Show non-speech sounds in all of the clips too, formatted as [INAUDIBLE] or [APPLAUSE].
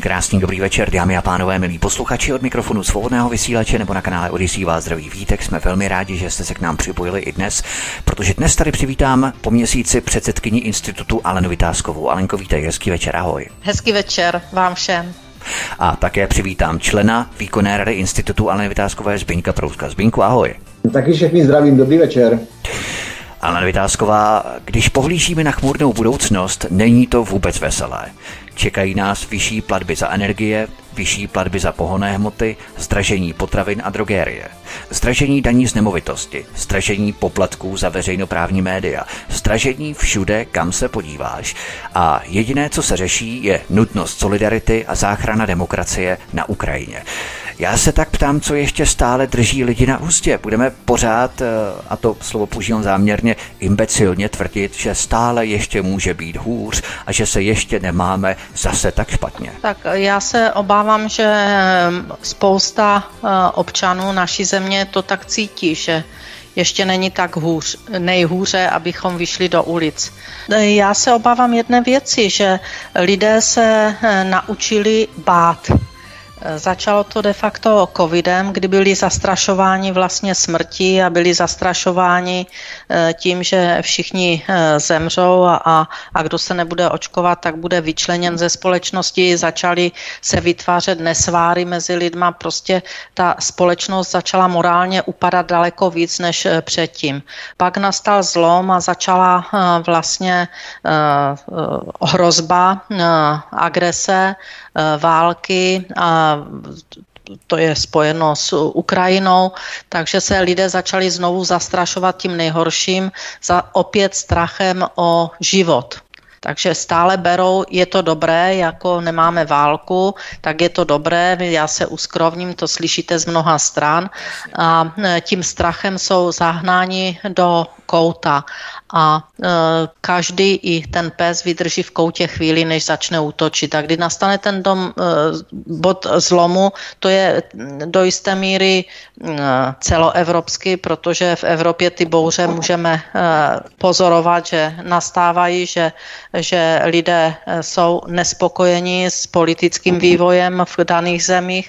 Krásný, dobrý večer, dámy a pánové, milí posluchači od mikrofonu svobodného vysílače nebo na kanále Odisí vás zdraví vítek. Jsme velmi rádi, že jste se k nám připojili i dnes, protože dnes tady přivítám po měsíci předsedkyni institutu Alenu Vytázkovou. Alenko, vítej, hezký večer, ahoj. Hezký večer vám všem. A také přivítám člena výkonné rady institutu Aleny Vytázkové Zbyňka Prouska. Zbyňku, ahoj. Taky všechny zdravím, dobrý večer. Alena Vytázková, když pohlížíme na chmurnou budoucnost, není to vůbec veselé. Čekají nás vyšší platby za energie, vyšší platby za pohonné hmoty, zdražení potravin a drogérie, zdražení daní z nemovitosti, zdražení poplatků za veřejnoprávní média, zdražení všude, kam se podíváš. A jediné, co se řeší, je nutnost solidarity a záchrana demokracie na Ukrajině. Já se tak ptám, co ještě stále drží lidi na ústě. Budeme pořád, eh, a to slovo používám záměrně, imbecilně tvrdit, že stále ještě může být hůř a že se ještě nemáme zase tak špatně. Tak já se obávám, že eh, spousta eh, občanů naší země to tak cítí, že ještě není tak hůř, nejhůře, abychom vyšli do ulic. Já se obávám jedné věci, že lidé se naučili bát Začalo to de facto covidem, kdy byli zastrašováni vlastně smrti a byli zastrašováni eh, tím, že všichni eh, zemřou a, a kdo se nebude očkovat, tak bude vyčleněn ze společnosti. Začaly se vytvářet nesváry mezi lidma, prostě ta společnost začala morálně upadat daleko víc než eh, předtím. Pak nastal zlom a začala vlastně hrozba agrese války a to je spojeno s Ukrajinou, takže se lidé začali znovu zastrašovat tím nejhorším, za opět strachem o život. Takže stále berou, je to dobré, jako nemáme válku, tak je to dobré, já se uskrovním, to slyšíte z mnoha stran a eh, tím strachem jsou zahnáni do kouta a e, každý i ten pes vydrží v koutě chvíli, než začne útočit. A kdy nastane ten dom, e, bod zlomu, to je do jisté míry e, celoevropský, protože v Evropě ty bouře můžeme e, pozorovat, že nastávají, že, že lidé e, jsou nespokojeni s politickým vývojem v daných zemích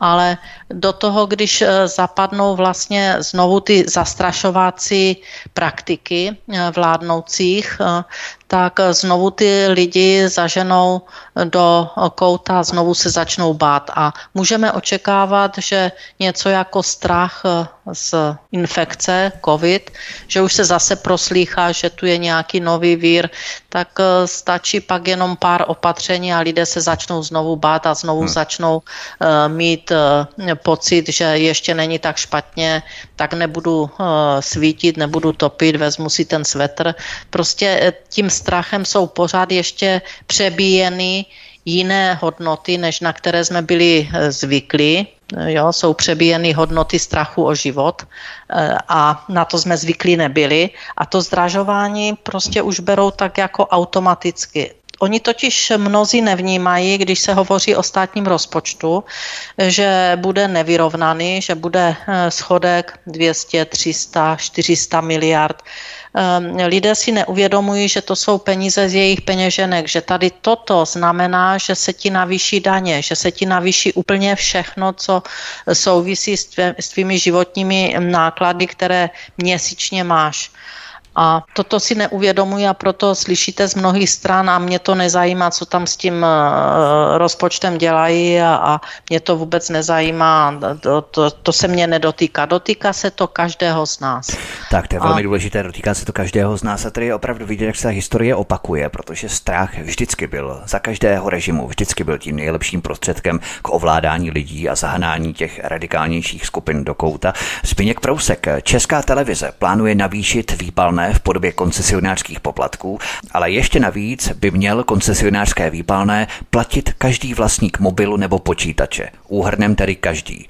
ale do toho, když eh, zapadnou vlastně znovu ty zastrašovací praktiky eh, vládnoucích, eh, tak znovu ty lidi zaženou do kouta, znovu se začnou bát. A můžeme očekávat, že něco jako strach z infekce COVID, že už se zase proslýchá, že tu je nějaký nový vír, tak stačí pak jenom pár opatření a lidé se začnou znovu bát a znovu hmm. začnou mít pocit, že ještě není tak špatně, tak nebudu svítit, nebudu topit, vezmu si ten svetr. Prostě tím strachem jsou pořád ještě přebíjeny jiné hodnoty, než na které jsme byli eh, zvyklí. Jo, jsou přebíjeny hodnoty strachu o život eh, a na to jsme zvyklí nebyli. A to zdražování prostě už berou tak jako automaticky. Oni totiž mnozí nevnímají, když se hovoří o státním rozpočtu, že bude nevyrovnaný, že bude schodek 200, 300, 400 miliard lidé si neuvědomují, že to jsou peníze z jejich peněženek, že tady toto znamená, že se ti navýší daně, že se ti navýší úplně všechno, co souvisí s, tvými životními náklady, které měsíčně máš. A toto si neuvědomují a proto slyšíte z mnohých stran a mě to nezajímá, co tam s tím rozpočtem dělají a, a mě to vůbec nezajímá. To, to, to se mě nedotýká. Dotýká se to každého z nás. Tak, to je velmi a... důležité, dotýká se to každého z nás a tady je opravdu vidět, jak se historie opakuje, protože strach vždycky byl za každého režimu, vždycky byl tím nejlepším prostředkem k ovládání lidí a zahnání těch radikálnějších skupin do kouta. Zbigněk Prousek, Česká televize plánuje navýšit výpalné v podobě koncesionářských poplatků, ale ještě navíc by měl koncesionářské výpalné platit každý vlastník mobilu nebo počítače. Úhrnem tedy každý.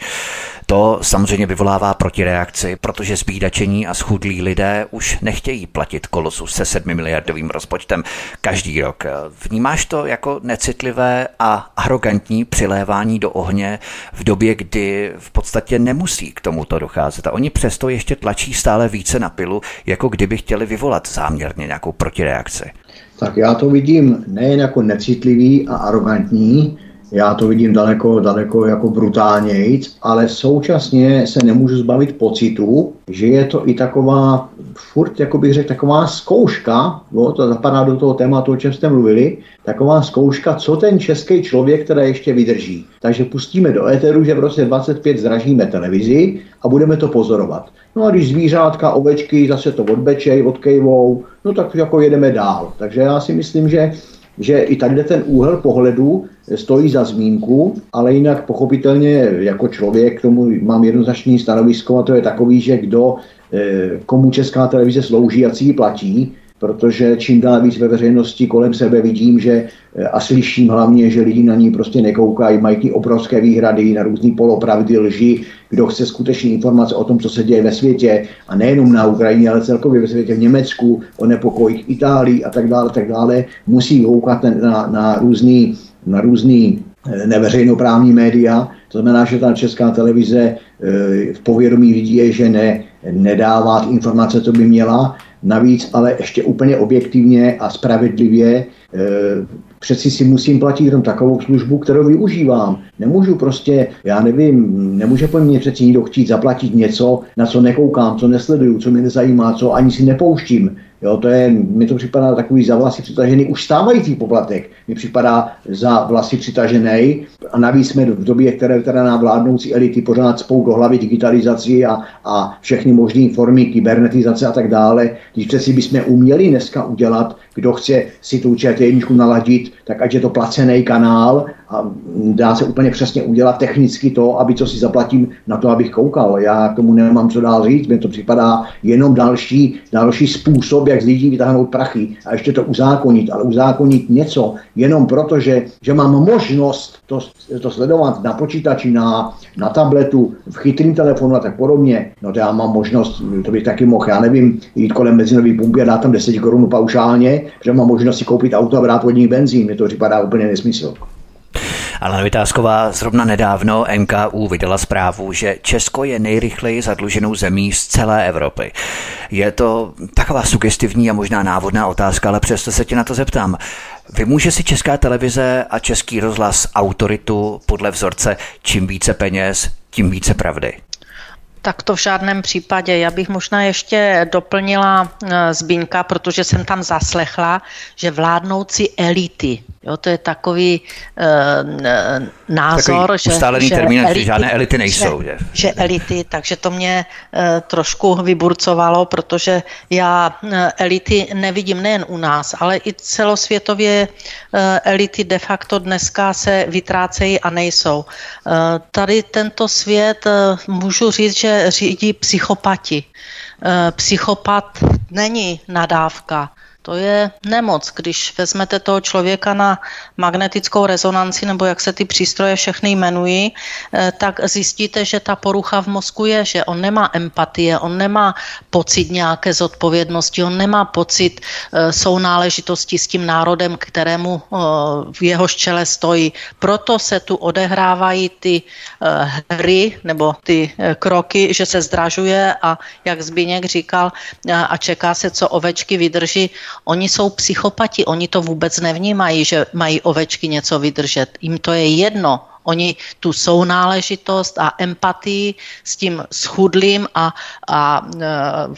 To samozřejmě vyvolává protireakci, protože zbídačení a schudlí lidé už nechtějí platit kolosu se sedmi miliardovým rozpočtem každý rok. Vnímáš to jako necitlivé a arrogantní přilévání do ohně v době, kdy v podstatě nemusí k tomuto docházet a oni přesto ještě tlačí stále více na pilu, jako kdyby chtěli vyvolat záměrně nějakou protireakci. Tak já to vidím nejen jako necitlivý a arrogantní, já to vidím daleko, daleko jako brutálnějc, ale současně se nemůžu zbavit pocitu, že je to i taková, furt, jako bych řekl, taková zkouška, no, to zapadá do toho tématu, o čem jste mluvili, taková zkouška, co ten český člověk teda ještě vydrží. Takže pustíme do éteru, že v roce 25 zražíme televizi a budeme to pozorovat. No a když zvířátka, ovečky zase to odbečej, odkejvou, no tak jako jedeme dál. Takže já si myslím, že že i tady ten úhel pohledu stojí za zmínku, ale jinak pochopitelně jako člověk k tomu mám jednoznačný stanovisko a to je takový, že kdo eh, komu česká televize slouží a ji platí, protože čím dál víc ve veřejnosti kolem sebe vidím, že eh, a slyším hlavně, že lidi na ní prostě nekoukají, mají ty obrovské výhrady na různé polopravdy, lži, kdo chce skutečně informace o tom, co se děje ve světě a nejenom na Ukrajině, ale celkově ve světě v Německu, o nepokojích Itálii a tak dále, tak dále, musí koukat na, na různý, na různý eh, neveřejnoprávní média. To znamená, že ta česká televize eh, v povědomí lidí je, že ne, nedává informace, co by měla, Navíc ale ještě úplně objektivně a spravedlivě přeci si musím platit jenom takovou službu, kterou využívám. Nemůžu prostě, já nevím, nemůže po mně přeci někdo chtít zaplatit něco, na co nekoukám, co nesleduju, co mě nezajímá, co ani si nepouštím. Jo, to je, mi to připadá takový za vlasy přitažený už stávající poplatek. Mi připadá za vlasy přitažený a navíc jsme v době, které teda nám vládnoucí elity pořád spou do hlavy digitalizaci a, a všechny možné formy kybernetizace a tak dále. Když přeci bychom uměli dneska udělat, kdo chce si tu ČT1 naladit, tak ať je to placený kanál a dá se úplně přesně udělat technicky to, aby co si zaplatím na to, abych koukal. Já k tomu nemám co dál říct, mi to připadá jenom další, další způsob, jak z lidí vytáhnout prachy a ještě to uzákonit, ale uzákonit něco jenom proto, že, že mám možnost to, to sledovat na počítači, na, na tabletu, v chytrým telefonu a tak podobně, no to já mám možnost, to bych taky mohl, já nevím, jít kolem benzinový pumpy a dát tam 10 korun paušálně, že mám možnost si koupit auto a brát vodní benzín, mi to připadá úplně nesmysl. Ale Vytázková zrovna nedávno NKU vydala zprávu, že Česko je nejrychleji zadluženou zemí z celé Evropy. Je to taková sugestivní a možná návodná otázka, ale přesto se tě na to zeptám. Vymůže si Česká televize a Český rozhlas autoritu podle vzorce čím více peněz, tím více pravdy? Tak to v žádném případě. Já bych možná ještě doplnila eh, Zbínka, protože jsem tam zaslechla, že vládnoucí elity Jo, to je takový uh, názor, takový že, ustálený že, termín, elity, že žádné elity nejsou. Že, že elity, takže to mě uh, trošku vyburcovalo, protože já uh, elity nevidím nejen u nás, ale i celosvětově uh, elity de facto dneska se vytrácejí a nejsou. Uh, tady tento svět, uh, můžu říct, že řídí psychopati. Uh, psychopat není nadávka to je nemoc. Když vezmete toho člověka na magnetickou rezonanci, nebo jak se ty přístroje všechny jmenují, eh, tak zjistíte, že ta porucha v mozku je, že on nemá empatie, on nemá pocit nějaké zodpovědnosti, on nemá pocit eh, sounáležitosti s tím národem, kterému eh, v jeho čele stojí. Proto se tu odehrávají ty hry nebo ty kroky, že se zdražuje a jak Zbigněk říkal a čeká se, co ovečky vydrží. Oni jsou psychopati, oni to vůbec nevnímají, že mají ovečky něco vydržet. Jim to je jedno, Oni tu sounáležitost a empatii s tím schudlým a, a e,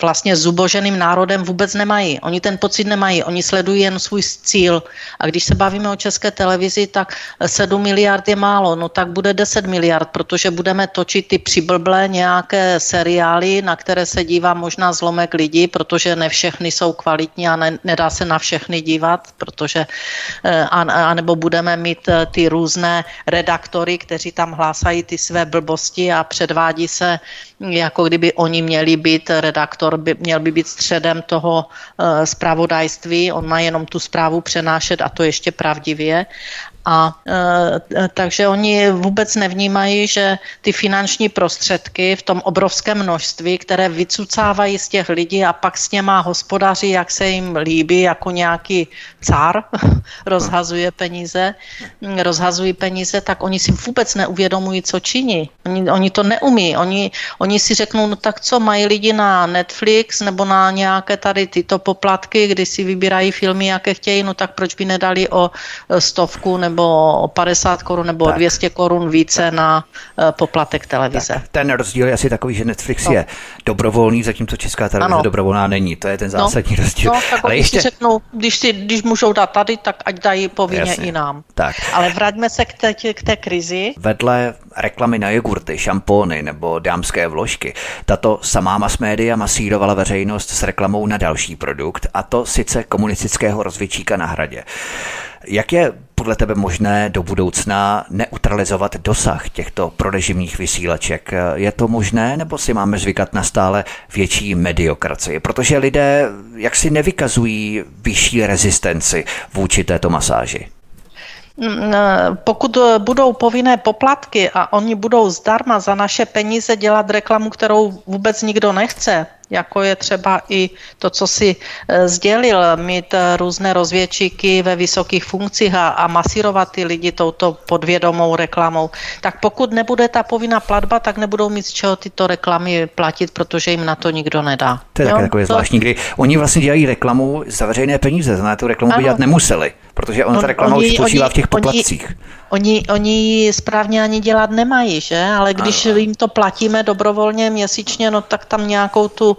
vlastně zuboženým národem vůbec nemají. Oni ten pocit nemají, oni sledují jen svůj cíl. A když se bavíme o české televizi, tak 7 miliard je málo, no tak bude 10 miliard, protože budeme točit ty přiblblé nějaké seriály, na které se dívá možná zlomek lidí, protože ne všechny jsou kvalitní a ne, nedá se na všechny dívat, protože e, a, a nebo budeme mít e, ty různé redaktory, kteří tam hlásají ty své blbosti a předvádí se, jako kdyby oni měli být, redaktor by, měl by být středem toho uh, zpravodajství, on má jenom tu zprávu přenášet a to ještě pravdivě a e, takže oni vůbec nevnímají, že ty finanční prostředky v tom obrovském množství, které vycucávají z těch lidí a pak s něma hospodaří, jak se jim líbí, jako nějaký cár [LAUGHS] rozhazuje peníze, rozhazují peníze, tak oni si vůbec neuvědomují, co činí. Oni, oni to neumí. Oni, oni si řeknou, no tak co, mají lidi na Netflix nebo na nějaké tady tyto poplatky, kdy si vybírají filmy, jaké chtějí, no tak proč by nedali o stovku nebo nebo o 50 korun nebo tak. o 200 korun více na uh, poplatek televize. Tak, ten rozdíl je asi takový, že Netflix no. je dobrovolný, zatímco česká televize ano. dobrovolná není. To je ten no. zásadní no. rozdíl. No, tak Ale ještě... si řeknou, když, si, když můžou dát tady, tak ať dají povinně Jasně. i nám. Tak. Ale vraťme se k té, k té krizi. Vedle reklamy na jogurty, šampóny nebo dámské vložky, tato samá mass média masírovala veřejnost s reklamou na další produkt, a to sice komunistického rozvědčíka na hradě. Jak je podle tebe možné do budoucna neutralizovat dosah těchto prorežimních vysílaček? Je to možné, nebo si máme zvykat na stále větší mediokracii? Protože lidé jaksi nevykazují vyšší rezistenci vůči této masáži. Mm, pokud budou povinné poplatky a oni budou zdarma za naše peníze dělat reklamu, kterou vůbec nikdo nechce, jako je třeba i to, co si e, sdělil, mít e, různé rozvědčíky ve vysokých funkcích a, a masírovat ty lidi touto podvědomou reklamou. Tak pokud nebude ta povinná platba, tak nebudou mít z čeho tyto reklamy platit, protože jim na to nikdo nedá. To je jo? takové to... zvláštní, kdy oni vlastně dělají reklamu za veřejné peníze, znamená tu reklamu by dělat nemuseli, protože on, ta reklama oni, už spočívá v těch poplatcích. Oni, oni ji správně ani dělat nemají, že? Ale když ano. jim to platíme dobrovolně měsíčně, no tak tam nějakou tu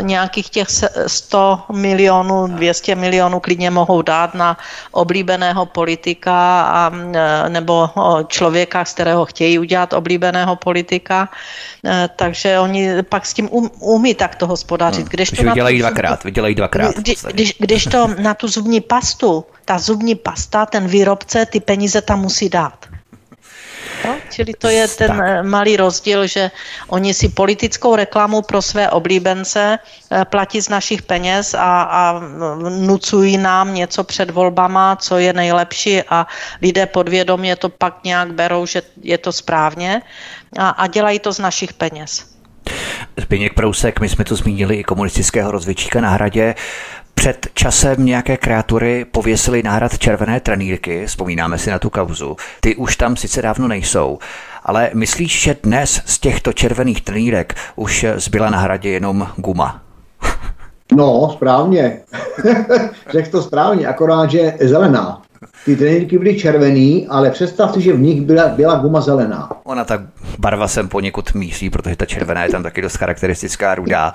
nějakých těch 100 milionů, 200 milionů klidně mohou dát na oblíbeného politika a, eh, nebo člověka, z kterého chtějí udělat oblíbeného politika. Eh, takže oni pak s tím um, umí takto hospodařit. Hmm. Když to vydělají dvakrát, vydělají dvakrát. Když, když, když to na tu zubní pastu, ta zubní pasta, ten výrobce ty peníze tam musí dát. Čili to je ten tak. Eh, malý rozdíl, že oni si politickou reklamu pro své oblíbence eh, platí z našich peněz a, a nucují nám něco před volbama, co je nejlepší a lidé podvědomě to pak nějak berou, že je to správně a, a dělají to z našich peněz. Zbigněk Prousek, my jsme tu zmínili i komunistického rozvědčíka na hradě. Před časem nějaké kreatury pověsily náhrad červené trenýrky, vzpomínáme si na tu kauzu. Ty už tam sice dávno nejsou, ale myslíš, že dnes z těchto červených trenýrek už zbyla na hradě jenom guma? No, správně. [LAUGHS] Řekl to správně, akorát, že zelená. Ty trenýrky byly červený, ale představ si, že v nich byla, byla guma zelená. Ona ta barva sem poněkud míří, protože ta červená je tam taky dost charakteristická rudá.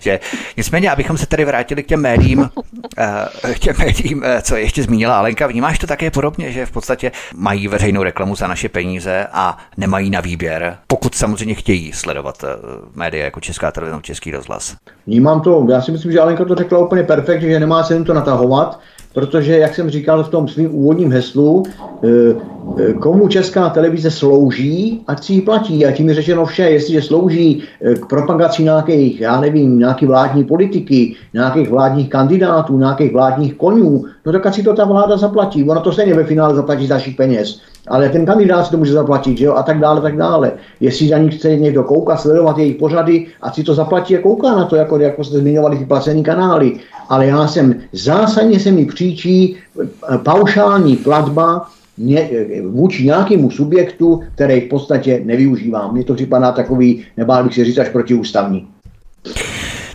Že, nicméně, abychom se tady vrátili k těm médiím, eh, k těm médiím, eh, co ještě zmínila Alenka, vnímáš to také podobně, že v podstatě mají veřejnou reklamu za naše peníze a nemají na výběr, pokud samozřejmě chtějí sledovat eh, média jako Česká televize, Český rozhlas. Vnímám to, já si myslím, že Alenka to řekla úplně perfektně, že nemá se jim to natahovat, protože, jak jsem říkal v tom svým úvodním heslu, eh, eh, komu česká televize slouží, ať si ji platí. A tím je řečeno vše, jestliže slouží eh, k propagaci nějakých, já nevím, nějaký vládní politiky, nějakých vládních kandidátů, nějakých vládních konňů, no tak ať si to ta vláda zaplatí. Ona to stejně ve finále zaplatí z našich peněz. Ale ten kandidát si to může zaplatit, že jo, a tak dále, tak dále. Jestli za ní chce někdo koukat, sledovat jejich pořady, a si to zaplatí a kouká na to, jako, jako jste zmiňovali ty placený kanály. Ale já jsem, zásadně se mi příčí eh, paušální platba ně, eh, vůči nějakému subjektu, který v podstatě nevyužívám. Mně to připadá takový, nebál bych si říct, až protiústavní.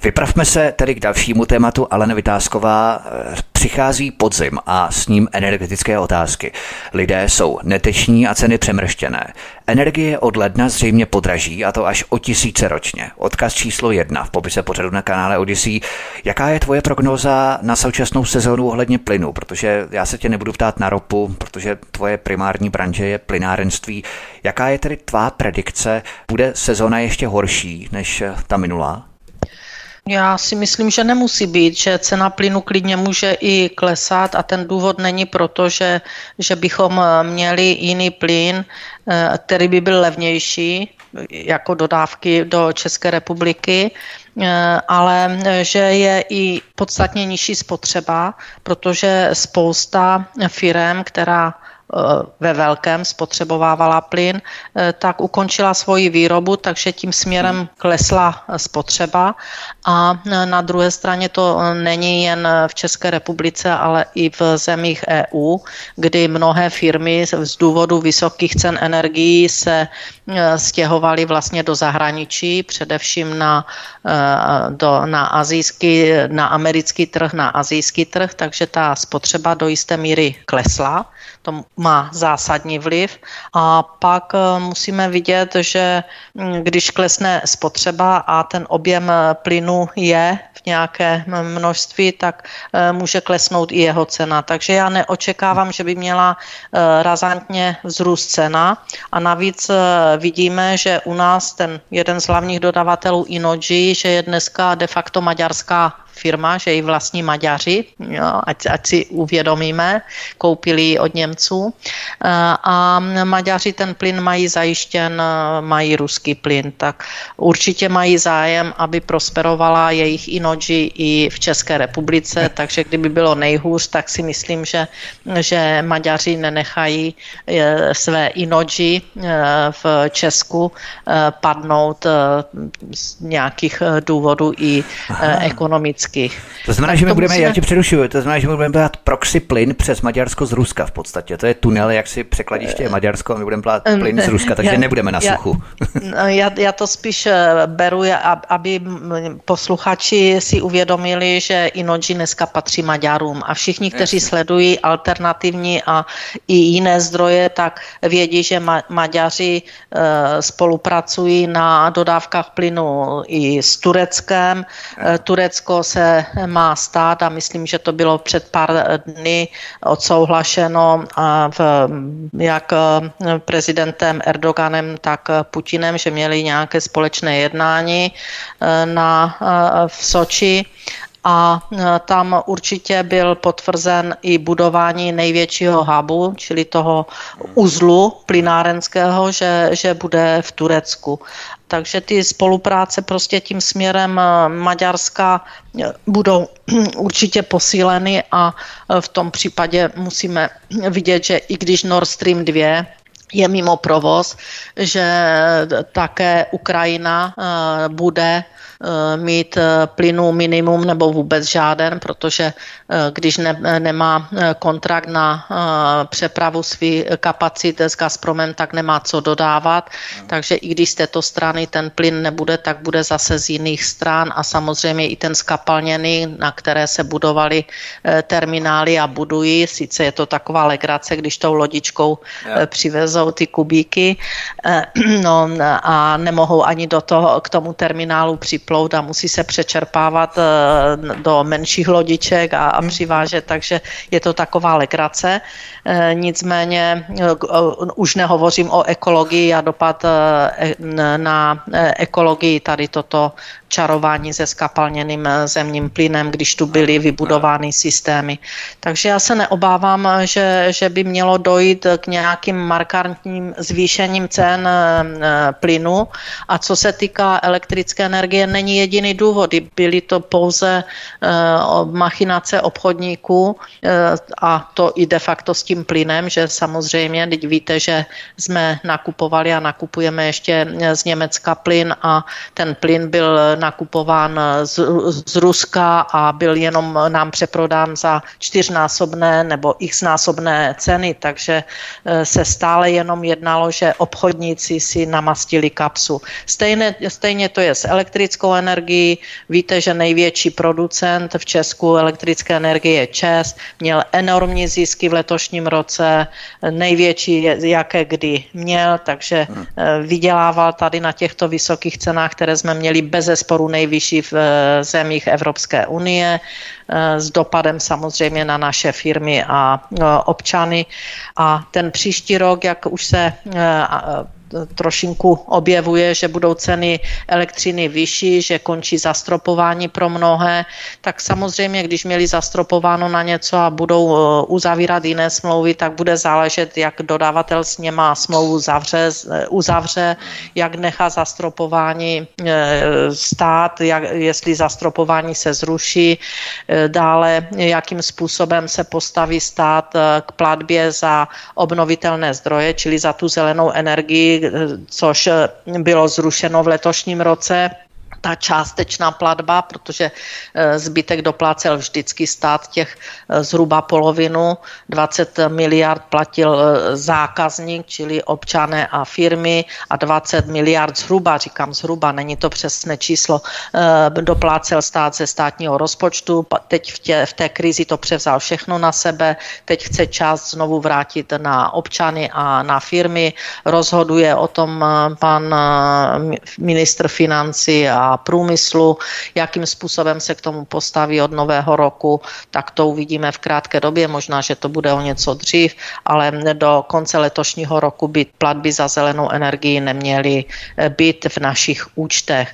Vypravme se tedy k dalšímu tématu. Alena Vytázková, eh, Přichází podzim a s ním energetické otázky. Lidé jsou neteční a ceny přemrštěné. Energie od ledna zřejmě podraží a to až o tisíce ročně. Odkaz číslo jedna v popise pořadu na kanále Odyssey. Jaká je tvoje prognóza na současnou sezónu ohledně plynu? Protože já se tě nebudu ptát na ropu, protože tvoje primární branže je plynárenství. Jaká je tedy tvá predikce? Bude sezóna ještě horší než ta minulá? Já si myslím, že nemusí být, že cena plynu klidně může i klesat a ten důvod není proto, že, že bychom měli jiný plyn, eh, který by byl levnější, jako dodávky do České republiky, eh, ale že je i podstatně nižší spotřeba, protože spousta firm, která Eh, ve velkém spotřebovávala plyn, eh, tak ukončila svoji výrobu, takže tím směrem klesla spotřeba. A na druhé straně to není jen v České republice, ale i v zemích EU, kdy mnohé firmy z důvodu vysokých cen energií se eh, stěhovaly vlastně do zahraničí, především na, do, na azijský, na americký trh, na azijský trh, takže ta spotřeba do jisté míry klesla to má zásadní vliv. A pak musíme vidět, že když klesne spotřeba a ten objem eh, je v nějaké množství, tak eh, může klesnout i jeho cena. Takže já neočekávám, že by měla razantně vzrůst cena. A navíc vidíme, že u nás ten jeden z hlavních dodavatelů Inoji, že je dneska de facto maďarská firma, že ji vlastní Maďaři, jo, ať, ať si uvědomíme, koupili od Němců. Eh, a Maďaři ten plyn mají zajištěn, eh, mají ruský plyn, tak určitě mají zájem, aby prosperovala jejich Inoji i v České republice, takže kdyby bylo nejhůř, tak si myslím, že, že Maďaři nenechají eh, své Inoji v Česku padnout z nějakých důvodů i ekonomických vždycky. To znamená, tak že my budeme, musíme... já tě přerušuju, to znamená, že my budeme brát proxy plyn přes Maďarsko z Ruska v podstatě. To je tunel, jak si překladiště je Maďarsko a my budeme brát plyn z Ruska, takže já, nebudeme na suchu. Já, [LAUGHS] já, já to spíš eh, beru, aby posluchači si uvědomili, že Inoji dneska patří Maďarům a všichni, kteří Jasně. sledují alternativní a i jiné zdroje, tak vědí, že Ma- Maďaři uh, spolupracují na dodávkách plynu i s Tureckem. Turecko se se má stát a myslím, že to bylo před pár dny odsouhlašeno v, jak prezidentem Erdoganem, tak Putinem, že měli nějaké společné jednání eh, na, eh, v Soči a e, tam určitě byl potvrzen i budování největšího hubu, čili toho uzlu plynárenského, že, že bude v Turecku. Takže ty spolupráce prostě tím směrem e, Maďarska e, budou [CLEARS THROAT] určitě posíleny a v tom případě musíme vidět, že i když Nord Stream 2 je mimo provoz, že také Ukrajina bude Eh, mít eh, plynu minimum nebo vůbec žáden, protože eh, když ne, nemá kontrakt na přepravu svý kapacit s Gazpromem, tak nemá co dodávat. Takže i když z této strany ten plyn nebude, tak bude zase z jiných stran a samozřejmě i ten skapalněný, na které se budovaly terminály a budují. Sice je to taková legrace, když tou lodičkou yeah. přivezou ty kubíky [CLEARS THROAT] no, a nemohou ani do toho, k tomu terminálu připojit plout a musí se přečerpávat eh, do menších lodiček a, a přivážet, takže je to taková legrace. Eh, nicméně eh, už nehovořím o ekologii a dopad na ekologii tady toto čarování se skapalněným zemním plynem, když tu byly vybudovány systémy. Takže já se neobávám, že, že by mělo dojít k nějakým markantním zvýšením cen plynu. A co se týká elektrické energie, není jediný důvod. Byly to pouze machinace obchodníků a to i de facto s tím plynem, že samozřejmě, teď víte, že jsme nakupovali a nakupujeme ještě z Německa plyn a ten plyn byl nakupován z, z Ruska a byl jenom nám přeprodán za čtyřnásobné nebo xnásobné ceny, takže se stále jenom jednalo, že obchodníci si namastili kapsu. Stejně, stejně to je s elektrickou energií. Víte, že největší producent v Česku elektrické energie je ČES, měl enormní zisky v letošním roce, největší, jaké kdy měl, takže hmm. vydělával tady na těchto vysokých cenách, které jsme měli bez zesporu nejvyšší v eh, zemích Evropské unie, eh, s dopadem samozřejmě na naše firmy a občany. A ten příští rok, jak už se trošinku objevuje, že budou ceny elektřiny vyšší, že končí zastropování pro mnohé, tak samozřejmě, když měli zastropováno na něco a budou eh, uzavírat jiné smlouvy, tak bude záležet, jak dodavatel s něma smlouvu zavře, eh, uzavře, jak nechá zastropování eh, stát, jak, jestli zastropování se zruší, dále jakým způsobem se postaví stát k platbě za obnovitelné zdroje, čili za tu zelenou energii, což bylo zrušeno v letošním roce ta částečná platba, protože eh, zbytek doplácel vždycky stát těch eh, zhruba polovinu, 20 miliard platil eh, zákazník, čili občané a firmy a 20 miliard zhruba, říkám zhruba, není to přesné číslo, doplácel stát ze státního rozpočtu, teď v, tě, v té krizi to převzal všechno na sebe, teď chce část znovu vrátit na občany a na firmy, rozhoduje o tom pan ministr financí a průmyslu, jakým způsobem se k tomu postaví od nového roku, tak to uvidíme v krátké době, možná, že to bude o něco dřív, ale do konce letošního roku by platby za zelenou energii neměly eh, být v našich účtech.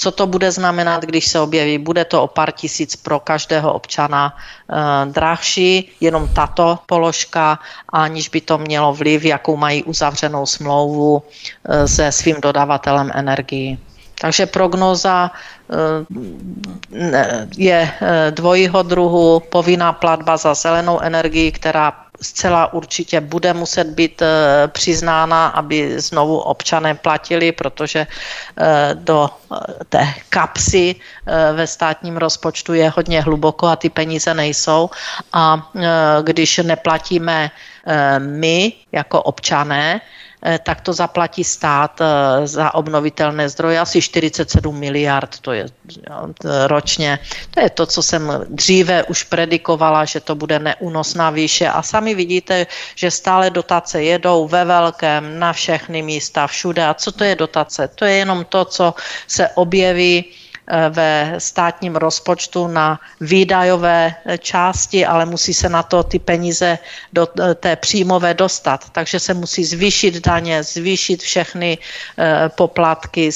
Co to bude znamenat, když se objeví? Bude to o pár tisíc pro každého občana e, drahší, jenom tato položka, aniž by to mělo vliv, jakou mají uzavřenou smlouvu e, se svým dodavatelem energii. Takže prognoza eh, je eh, dvojího druhu, povinná platba za zelenou energii, která zcela určitě bude muset být eh, přiznána, aby znovu občané platili, protože do té kapsy ve státním rozpočtu je hodně hluboko a ty peníze nejsou. A když neplatíme my jako občané, tak to zaplatí stát eh, za obnovitelné zdroje asi 47 miliard, to je ročně. To je to, co jsem dříve už predikovala, že to bude neúnosná výše a sami vidíte, že stále dotace jedou ve velkém na všechny místa, všude. A co to je dotace? To je jenom to, co se objeví Eh, ve státním rozpočtu na výdajové části, ale musí se na to ty peníze do eh, té příjmové dostat. Takže se musí zvýšit daně, zvýšit všechny eh, poplatky,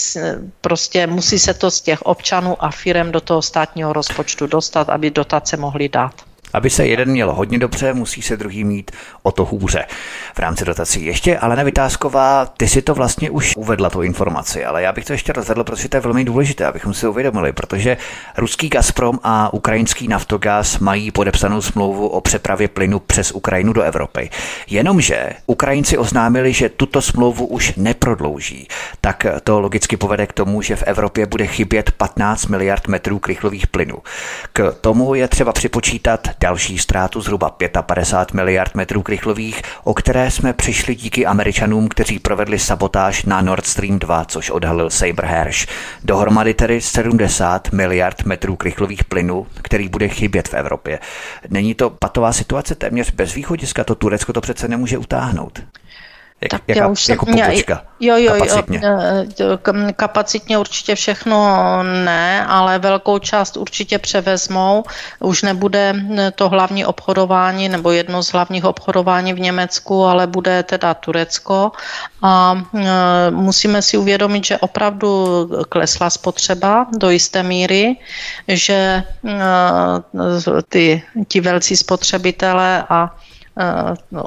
prostě musí se to z těch občanů a firem do toho státního rozpočtu dostat, aby dotace mohly dát. Aby se jeden měl hodně dobře, musí se druhý mít o to hůře. V rámci dotací ještě, ale Vytázková, ty si to vlastně už uvedla, tu informaci, ale já bych to ještě rozvedl, protože to je velmi důležité, abychom si uvědomili, protože ruský Gazprom a ukrajinský Naftogaz mají podepsanou smlouvu o přepravě plynu přes Ukrajinu do Evropy. Jenomže Ukrajinci oznámili, že tuto smlouvu už neprodlouží, tak to logicky povede k tomu, že v Evropě bude chybět 15 miliard metrů krychlových plynů. K tomu je třeba připočítat další ztrátu zhruba 55 miliard metrů krychlových, o které jsme přišli díky Američanům, kteří provedli sabotáž na Nord Stream 2, což odhalil Saber Hersh. Dohromady tedy 70 miliard metrů krychlových plynů, který bude chybět v Evropě. Není to patová situace téměř bez východiska, to Turecko to přece nemůže utáhnout. Jak, tak jaka, já už jako jsem, pobočka, jo, jo, kapacitně. Jo, kapacitně určitě všechno ne, ale velkou část určitě převezmou. Už nebude to hlavní obchodování nebo jedno z hlavních obchodování v Německu, ale bude teda Turecko. A e, musíme si uvědomit, že opravdu klesla spotřeba do jisté míry, že e, ty, ti velcí spotřebitelé a e,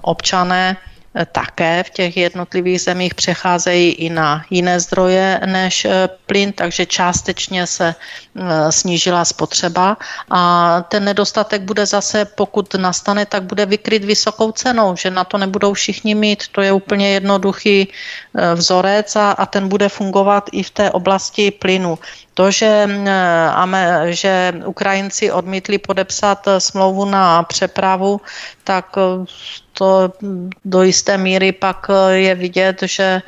občané také v těch jednotlivých zemích přecházejí i na jiné zdroje než plyn, takže částečně se snížila spotřeba a ten nedostatek bude zase, pokud nastane, tak bude vykryt vysokou cenou, že na to nebudou všichni mít. To je úplně jednoduchý vzorec a, a ten bude fungovat i v té oblasti plynu. To, že, že Ukrajinci odmítli podepsat smlouvu na přepravu, tak to do jisté míry pak je vidět, že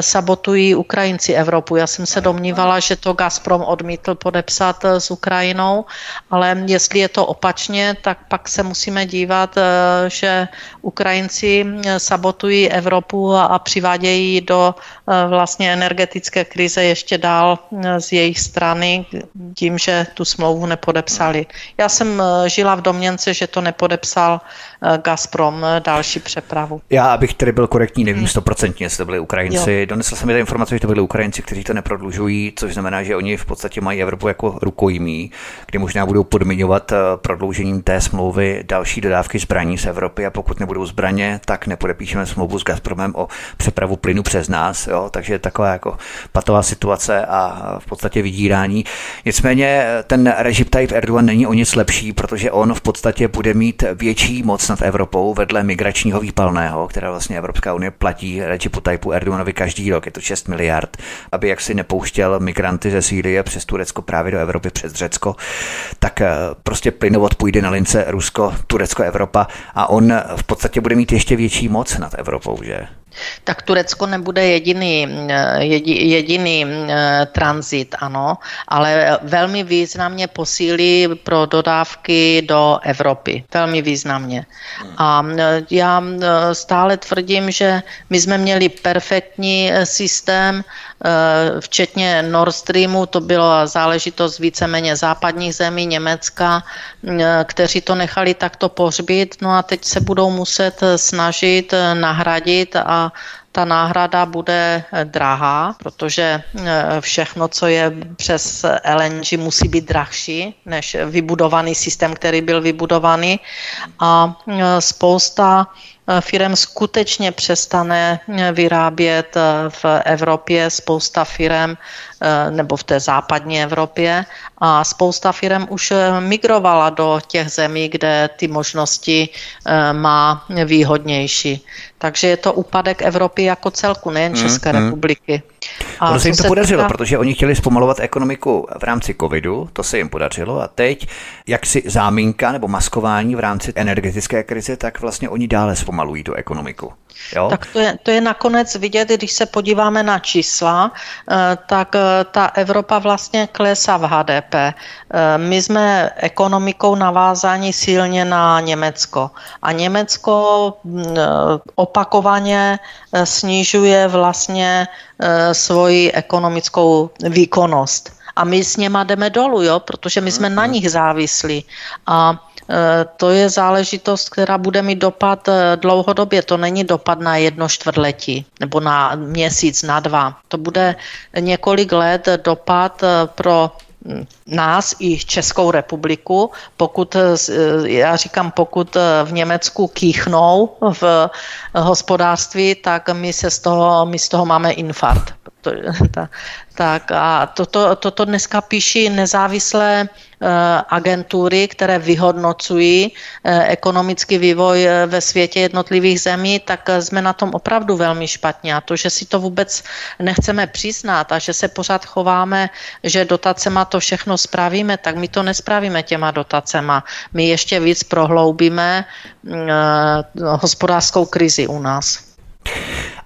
sabotují Ukrajinci Evropu. Já jsem se domnívala, že to Gazprom odmítl podepsat s Ukrajinou, ale jestli je to opačně, tak pak se musíme dívat, že Ukrajinci sabotují Evropu a přivádějí do vlastně energetické krize ještě dál z jejich strany tím, že tu smlouvu nepodepsali. Já jsem žila v domněnce, že to nepodepsal Gazprom další přepravu. Já, abych tedy byl korektní, nevím hmm. stoprocentně, jestli to byli Ukrajinci. Jo. Donesl jsem mi ta informace, že to byli Ukrajinci, kteří to neprodlužují, což znamená, že oni v podstatě mají Evropu jako rukojmí, kdy možná budou podmiňovat eh, prodloužením té smlouvy další dodávky zbraní z Evropy a pokud nebudou zbraně, tak nepodepíšeme smlouvu s Gazpromem o přepravu plynu přes nás. Jo? Takže je taková jako patová situace a v podstatě vydírání. Nicméně eh, ten režim Tayyip Erdogan není o nic lepší, protože on v podstatě bude mít větší moc nad Evropou vedle migračního výpalného, která vlastně Evropská unie platí Recipu Tajpu Erdoganovi každý rok, je to 6 miliard, aby jaksi nepouštěl migranty ze Sýrie přes Turecko právě do Evropy přes Řecko, tak eh, prostě plynovod půjde na lince Rusko, Turecko, Evropa a on v podstatě bude mít ještě větší moc nad Evropou, že? Tak Turecko nebude jediný, eh, jediný eh, tranzit, ano, ale velmi významně posílí pro dodávky do Evropy. Velmi významně. A eh, já stále tvrdím, že my jsme měli perfektní systém, včetně Nord Streamu, to byla záležitost víceméně západních zemí, Německa, kteří to nechali takto pohřbít, no a teď se budou muset snažit nahradit a ta náhrada bude eh, drahá, protože eh, všechno, co je přes LNG, musí být drahší než vybudovaný systém, který byl vybudovaný. A eh, spousta firm skutečně přestane vyrábět v Evropě, spousta firm nebo v té západní Evropě a spousta firm už migrovala do těch zemí, kde ty možnosti má výhodnější. Takže je to úpadek Evropy jako celku, nejen mm, České mm, republiky. A ono se jim to se podařilo, týká... protože oni chtěli zpomalovat ekonomiku v rámci covidu, to se jim podařilo a teď, jak si záminka nebo maskování v rámci energetické krize, tak vlastně oni dále zpomalují tu ekonomiku. Jo? Tak to je, to je nakonec vidět, když se podíváme na čísla, eh, tak eh, ta Evropa vlastně klesá v HDP. Eh, my jsme ekonomikou navázáni silně na Německo. A Německo mm, opakovaně snižuje vlastně svoji ekonomickou výkonnost. A my s něma jdeme dolů, jo? protože my jsme na mhm. nich závislí. A to je záležitost, která bude mít dopad eh, dlouhodobě. To není dopad na jedno čtvrtletí nebo na měsíc, na dva. To bude několik let dopad eh, pro hm, nás i Českou republiku, pokud, eh, já říkám, pokud v Německu kýchnou v hospodářství, tak my, se z toho, my z toho máme infarkt. [LAUGHS] Tak a toto, toto dneska píší nezávislé eh, agentury, které vyhodnocují eh, ekonomický vývoj eh, ve světě jednotlivých zemí, tak jsme na tom opravdu velmi špatně. A to, že si to vůbec nechceme přiznat a že se pořád chováme, že dotacema to všechno spravíme, tak my to nespravíme těma dotacema. My ještě víc prohloubíme hospodářskou krizi u nás.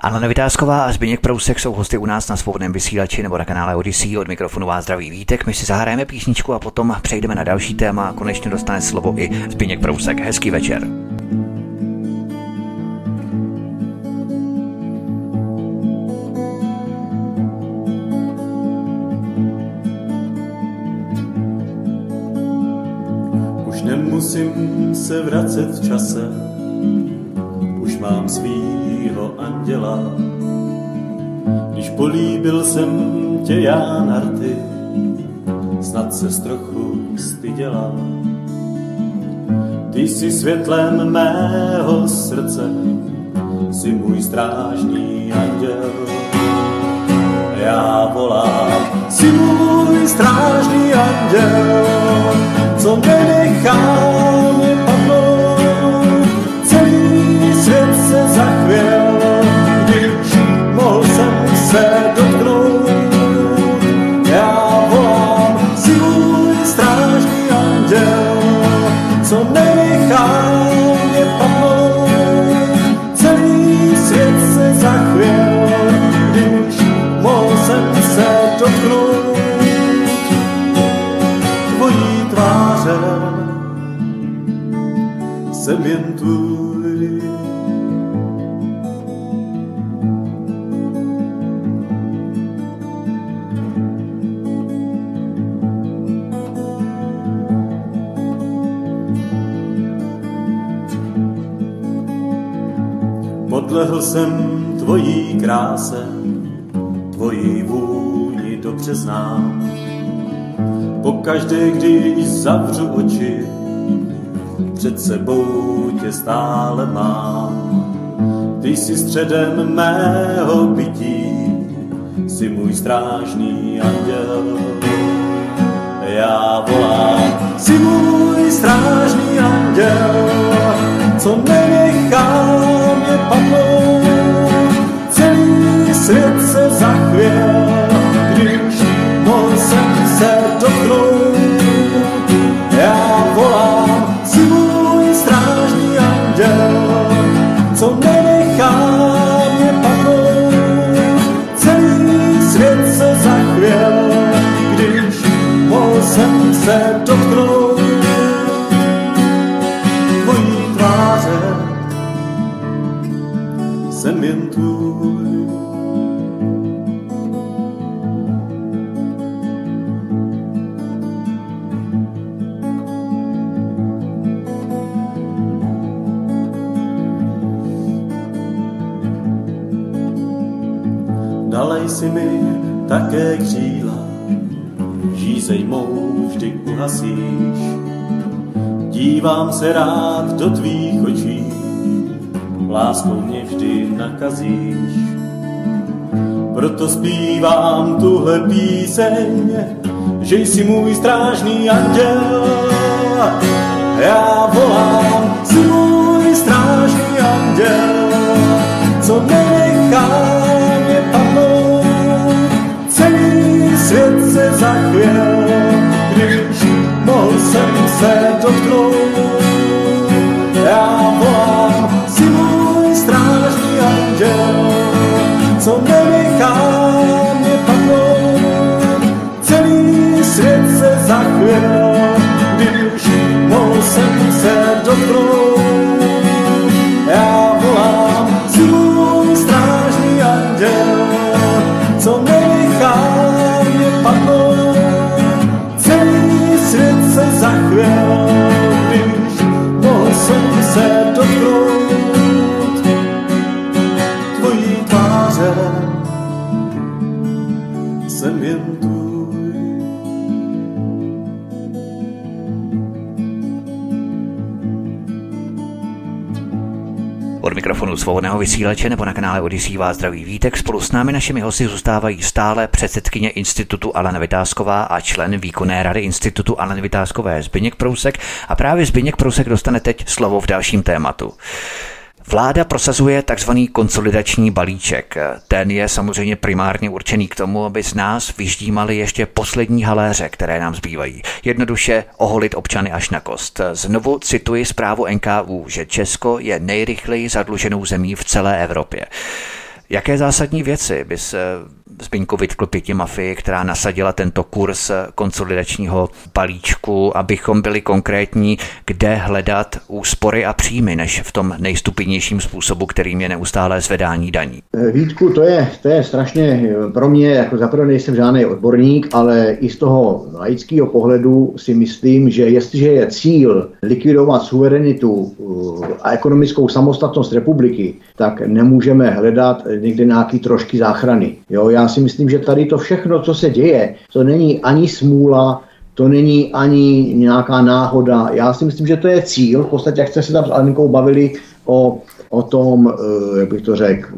Anna Vytázková a Zbigněk Prousek jsou hosty u nás na svobodném vysílači nebo na kanále Odyssey. Od mikrofonu vás zdraví Vítek. My si zahrajeme písničku a potom přejdeme na další téma a konečně dostane slovo i Zbigněk Prousek. Hezký večer. Už nemusím se vracet v čase, už mám svýho anděla. Když políbil jsem tě já na rty, snad se trochu styděla. Ty jsi světlem mého srdce, si můj strážný anděl. Já volám, si můj strážný anděl, co nenechá mě oči, před sebou tě stále mám. Ty jsi středem mého bytí, jsi můj strážný anděl. Já volám, jsi můj strážný anděl, co nenechá jsem uhasíš. Dívám se rád do tvých očí, láskou mě vždy nakazíš. Proto zpívám tuhle píseň, že jsi můj strážný anděl. Já volám, jsi můj strážný anděl, co nenechá mě padnout. Celý svět se zachvěl, se dotknout. Já volám, jsi můj strážný anděl, co nenechá mě padnout. Celý svět se zachvěl, když mohl jsem se dotknout. Svobodného vysílače nebo na kanále Odisí vás zdraví Vítek. Spolu s námi našimi hosty zůstávají stále předsedkyně Institutu Alena Vytázková a člen výkonné rady Institutu Aleny Vytázkové Zbyněk Prousek. A právě Zbyněk Prousek dostane teď slovo v dalším tématu. Vláda prosazuje takzvaný konsolidační balíček. Ten je samozřejmě primárně určený k tomu, aby z nás vyždímali ještě poslední haléře, které nám zbývají. Jednoduše oholit občany až na kost. Znovu cituji zprávu NKU, že Česko je nejrychleji zadluženou zemí v celé Evropě. Jaké zásadní věci bys Zbyňku vytkl pěti mafii, která nasadila tento kurz konsolidačního balíčku, abychom byli konkrétní, kde hledat úspory a příjmy, než v tom nejstupidnějším způsobu, kterým je neustálé zvedání daní. Vítku, to je, to je strašně pro mě, jako zaprvé nejsem žádný odborník, ale i z toho laického pohledu si myslím, že jestliže je cíl likvidovat suverenitu a ekonomickou samostatnost republiky, tak nemůžeme hledat někde nějaký trošky záchrany. Jo, já si myslím, že tady to všechno, co se děje, to není ani smůla, to není ani nějaká náhoda. Já si myslím, že to je cíl. V podstatě, jak jste se tam s Alenkou bavili o o tom, jak bych to řekl,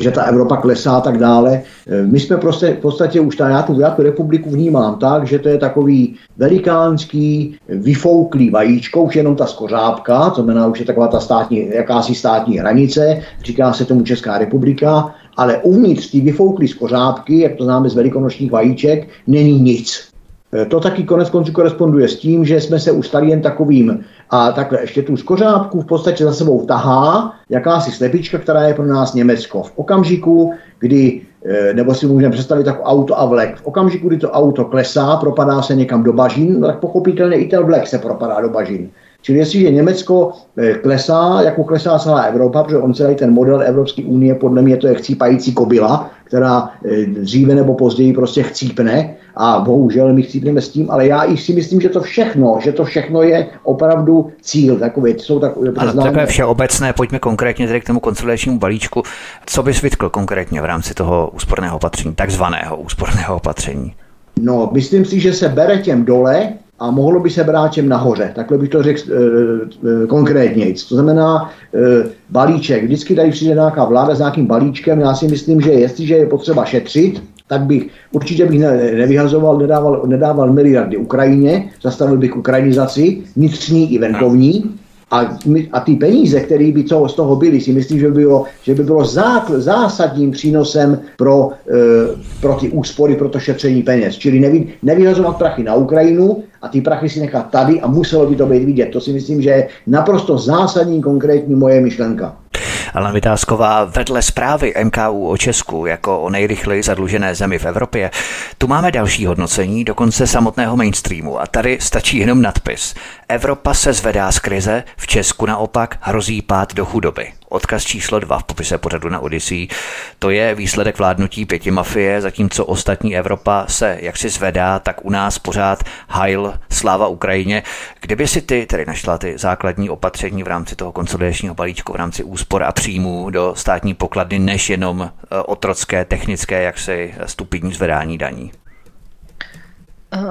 že ta Evropa klesá a tak dále. My jsme prostě v podstatě už ta, já tu, já tu republiku vnímám tak, že to je takový velikánský, vyfouklý vajíčko, už jenom ta skořápka, to znamená už je taková ta státní, jakási státní hranice, říká se tomu Česká republika, ale uvnitř té vyfouklé skořápky, jak to známe z velikonočních vajíček, není nic. E, to taky konec konců koresponduje s tím, že jsme se ustali jen takovým a takhle ještě tu skořápku v podstatě za sebou tahá jakási slepička, která je pro nás Německo. V okamžiku, kdy, e, nebo si můžeme představit jako auto a vlek, v okamžiku, kdy to auto klesá, propadá se někam do bažin, tak pochopitelně i ten vlek se propadá do bažin. Čili jestliže Německo eh, klesá, jako klesá celá Evropa, protože on celý ten model Evropské unie, podle mě to je chcípající kobila, která eh, dříve nebo později prostě chcípne a bohužel my chcípneme s tím, ale já i si myslím, že to všechno, že to všechno je opravdu cíl. Takové, jsou takové, ano, takové všeobecné, pojďme konkrétně tedy k tomu konsolidačnímu balíčku. Co bys vytkl konkrétně v rámci toho úsporného opatření, takzvaného úsporného opatření? No, myslím si, že se bere těm dole, a mohlo by se brát těm nahoře. Takhle bych to řekl e, e, konkrétně. To znamená e, balíček. Vždycky tady přijde nějaká vláda s nějakým balíčkem. Já si myslím, že jestliže je potřeba šetřit, tak bych určitě bych ne, nevyhazoval, nedával, nedával miliardy Ukrajině, zastavil bych ukrajinizaci, vnitřní i venkovní, a, a ty peníze, které by co z toho byly, si myslím, že by bylo, že by bylo zákl, zásadním přínosem pro, e, pro ty úspory, pro to šetření peněz. Čili nevy, nevyhazovat prachy na Ukrajinu a ty prachy si nechat tady a muselo by to být vidět. To si myslím, že je naprosto zásadní konkrétní moje myšlenka. Alena Vytázková, vedle zprávy MKU o Česku jako o nejrychleji zadlužené zemi v Evropě, tu máme další hodnocení, dokonce samotného mainstreamu a tady stačí jenom nadpis. Evropa se zvedá z krize, v Česku naopak hrozí pád do chudoby. Odkaz číslo dva v popise pořadu na Odyssey. To je výsledek vládnutí pěti mafie, zatímco ostatní Evropa se jaksi zvedá, tak u nás pořád hajl sláva Ukrajině. Kdyby si ty tedy našla ty základní opatření v rámci toho konsolidačního balíčku, v rámci úspor a příjmů do státní pokladny, než jenom eh, otrocké, technické, jaksi stupidní zvedání daní?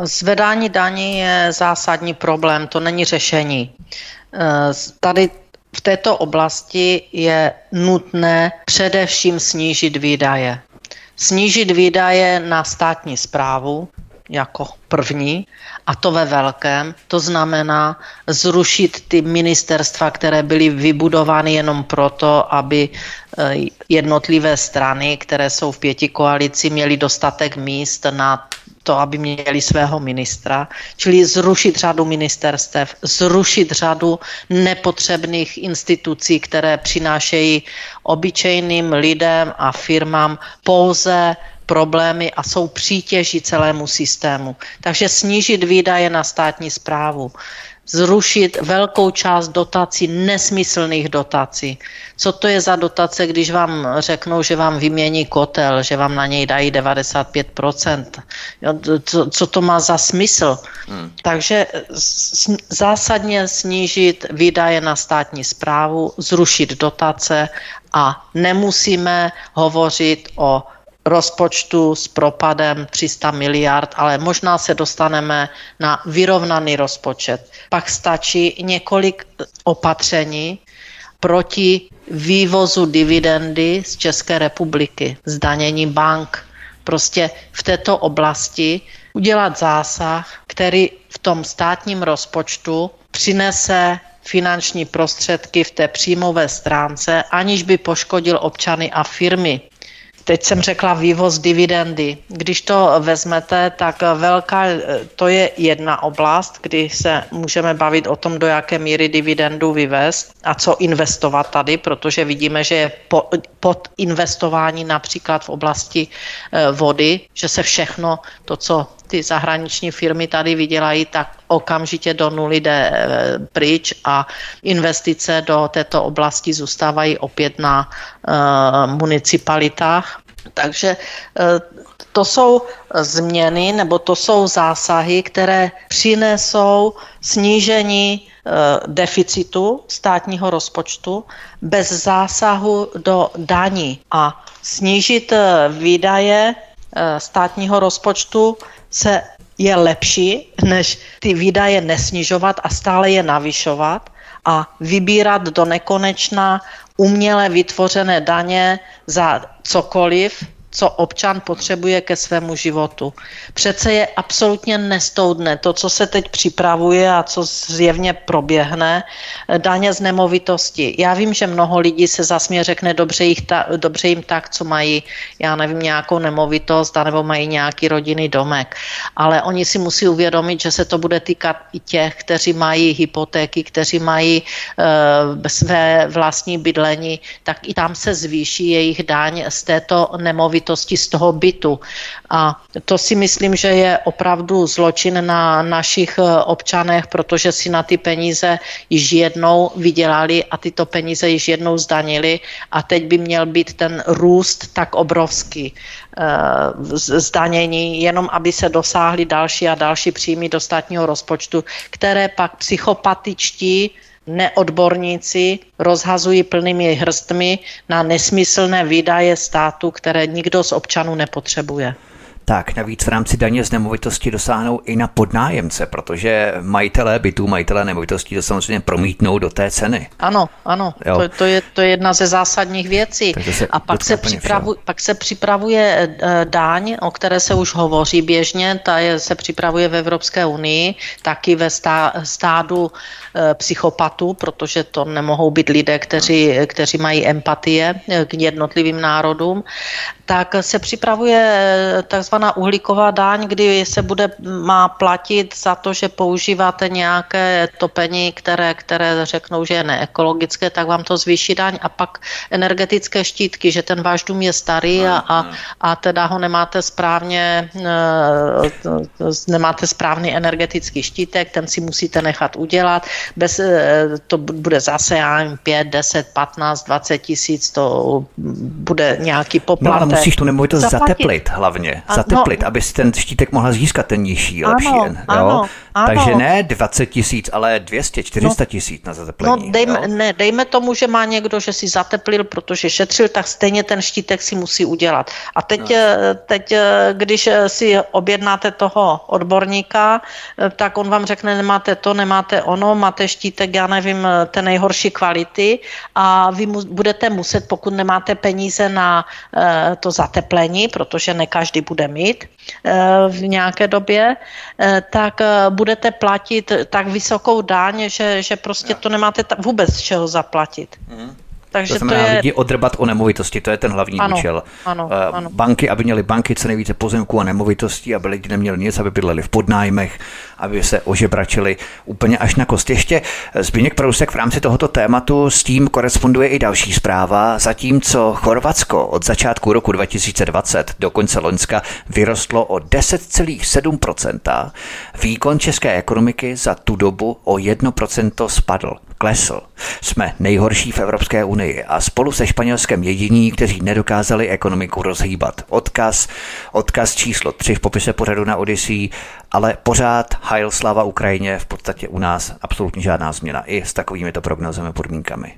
Zvedání daní je zásadní problém, to není řešení. Eh, tady v této oblasti je nutné především snížit výdaje. Snížit výdaje na státní zprávu jako první, a to ve velkém. To znamená zrušit ty ministerstva, které byly vybudovány jenom proto, aby eh, jednotlivé strany, které jsou v pěti koalici, měly dostatek míst na to, aby měli svého ministra, čili zrušit řadu ministerstev, zrušit řadu nepotřebných institucí, které přinášejí obyčejným lidem a firmám pouze problémy a jsou přítěží celému systému. Takže snížit výdaje na státní zprávu, zrušit velkou část dotací, nesmyslných dotací. Co to je za dotace, když vám řeknou, že vám vymění kotel, že vám na něj dají 95%? Jo, co, co to má za smysl? Hmm. Takže zásadně snížit výdaje na státní zprávu, zrušit dotace a nemusíme hovořit o rozpočtu s propadem 300 miliard, ale možná se dostaneme na vyrovnaný rozpočet. Pak stačí několik opatření proti vývozu dividendy z České republiky, zdanění bank. Prostě v této oblasti udělat zásah, který v tom státním rozpočtu přinese finanční prostředky v té příjmové stránce, aniž by poškodil občany a firmy. Teď jsem řekla vývoz dividendy. Když to vezmete, tak velká, to je jedna oblast, kdy se můžeme bavit o tom, do jaké míry dividendu vyvést a co investovat tady, protože vidíme, že je po, pod investování například v oblasti eh, vody, že se všechno to, co ty zahraniční firmy tady vydělají, tak okamžitě do nuly jde eh, pryč a investice do této oblasti zůstávají opět na uh, municipalitách. Takže uh, to jsou změny nebo to jsou zásahy, které přinesou snížení deficitu státního rozpočtu bez zásahu do daní a snížit výdaje státního rozpočtu se je lepší, než ty výdaje nesnižovat a stále je navyšovat a vybírat do nekonečna uměle vytvořené daně za cokoliv, co občan potřebuje ke svému životu. Přece je absolutně nestoudné to, co se teď připravuje a co zjevně proběhne, daně z nemovitosti. Já vím, že mnoho lidí se zasmě řekne, dobře, jich ta, dobře jim tak, co mají, já nevím, nějakou nemovitost, anebo mají nějaký rodinný domek. Ale oni si musí uvědomit, že se to bude týkat i těch, kteří mají hypotéky, kteří mají e, své vlastní bydlení, tak i tam se zvýší jejich daň z této nemovitosti nemovitosti z toho bytu. A to si myslím, že je opravdu zločin na našich eh, občanech, protože si na ty peníze již jednou vydělali a tyto peníze již jednou zdanili a teď by měl být ten růst tak obrovský eh, zdanění, jenom aby se dosáhly další a další příjmy do státního rozpočtu, které pak psychopatičtí neodborníci rozhazují plnými hrstmi na nesmyslné výdaje státu, které nikdo z občanů nepotřebuje. Tak, navíc v rámci daně z nemovitosti dosáhnou i na podnájemce, protože majitelé bytů, majitelé nemovitostí to samozřejmě promítnou do té ceny. Ano, ano, to, to, je, to je jedna ze zásadních věcí. A pak se, připravu, pak se připravuje e, daň, o které se už hovoří běžně, ta je, se připravuje v Evropské unii, taky ve stá, stádu e, psychopatů, protože to nemohou být lidé, kteří, kteří mají empatie k jednotlivým národům, tak se připravuje takzvaná takzvaná uhlíková daň, kdy se bude, má platit za to, že používáte nějaké topení, které, které řeknou, že je neekologické, tak vám to zvýší daň a pak energetické štítky, že ten váš dům je starý a, a, a teda ho nemáte správně, eh, nemáte správný energetický štítek, ten si musíte nechat udělat. Bez, eh, to bude zase, já nevím, 5, 10, 15, 20 tisíc, to bude nějaký poplatek. No musíš tu nemovitost zateplit hlavně. A, zateplit, no, aby si ten štítek mohla získat ten nižší, lepší. Ano, jo? Ano, ano. Takže ne 20 tisíc, ale 200, 400 no, tisíc na zateplení. No dejme, ne, dejme tomu, že má někdo, že si zateplil, protože šetřil, tak stejně ten štítek si musí udělat. A teď, no. Eh, teď eh, když eh, si objednáte toho odborníka, tak on vám řekne, nemáte to, nemáte ono, máte štítek, já nevím, té nejhorší kvality a vy mu, budete muset, pokud nemáte peníze na to zateplení, protože ne každý bude mít v nějaké době, tak budete platit tak vysokou daň, že, že prostě to nemáte vůbec z čeho zaplatit. Mm. Takže to znamená to je... lidi odrbat o nemovitosti, to je ten hlavní ano, účel. Ano, eh, ano. Banky, aby měly banky co nejvíce pozemků a nemovitostí, aby lidi neměli nic, aby bydleli v podnájmech, aby se ožebračili úplně až na kost. Ještě Zbigněk Prousek v rámci tohoto tématu s tím koresponduje i další zpráva, zatímco Chorvatsko od začátku roku 2020 do konce Loňska vyrostlo o 10,7%, výkon české ekonomiky za tu dobu o 1% spadl klesl. Jsme nejhorší v Evropské unii a spolu se Španělskem jediní, kteří nedokázali ekonomiku rozhýbat. Odkaz, odkaz číslo 3 v popise pořadu na Odyssey, ale pořád Heil slava Ukrajině, v podstatě u nás absolutně žádná změna. I s takovými to prognozemi podmínkami.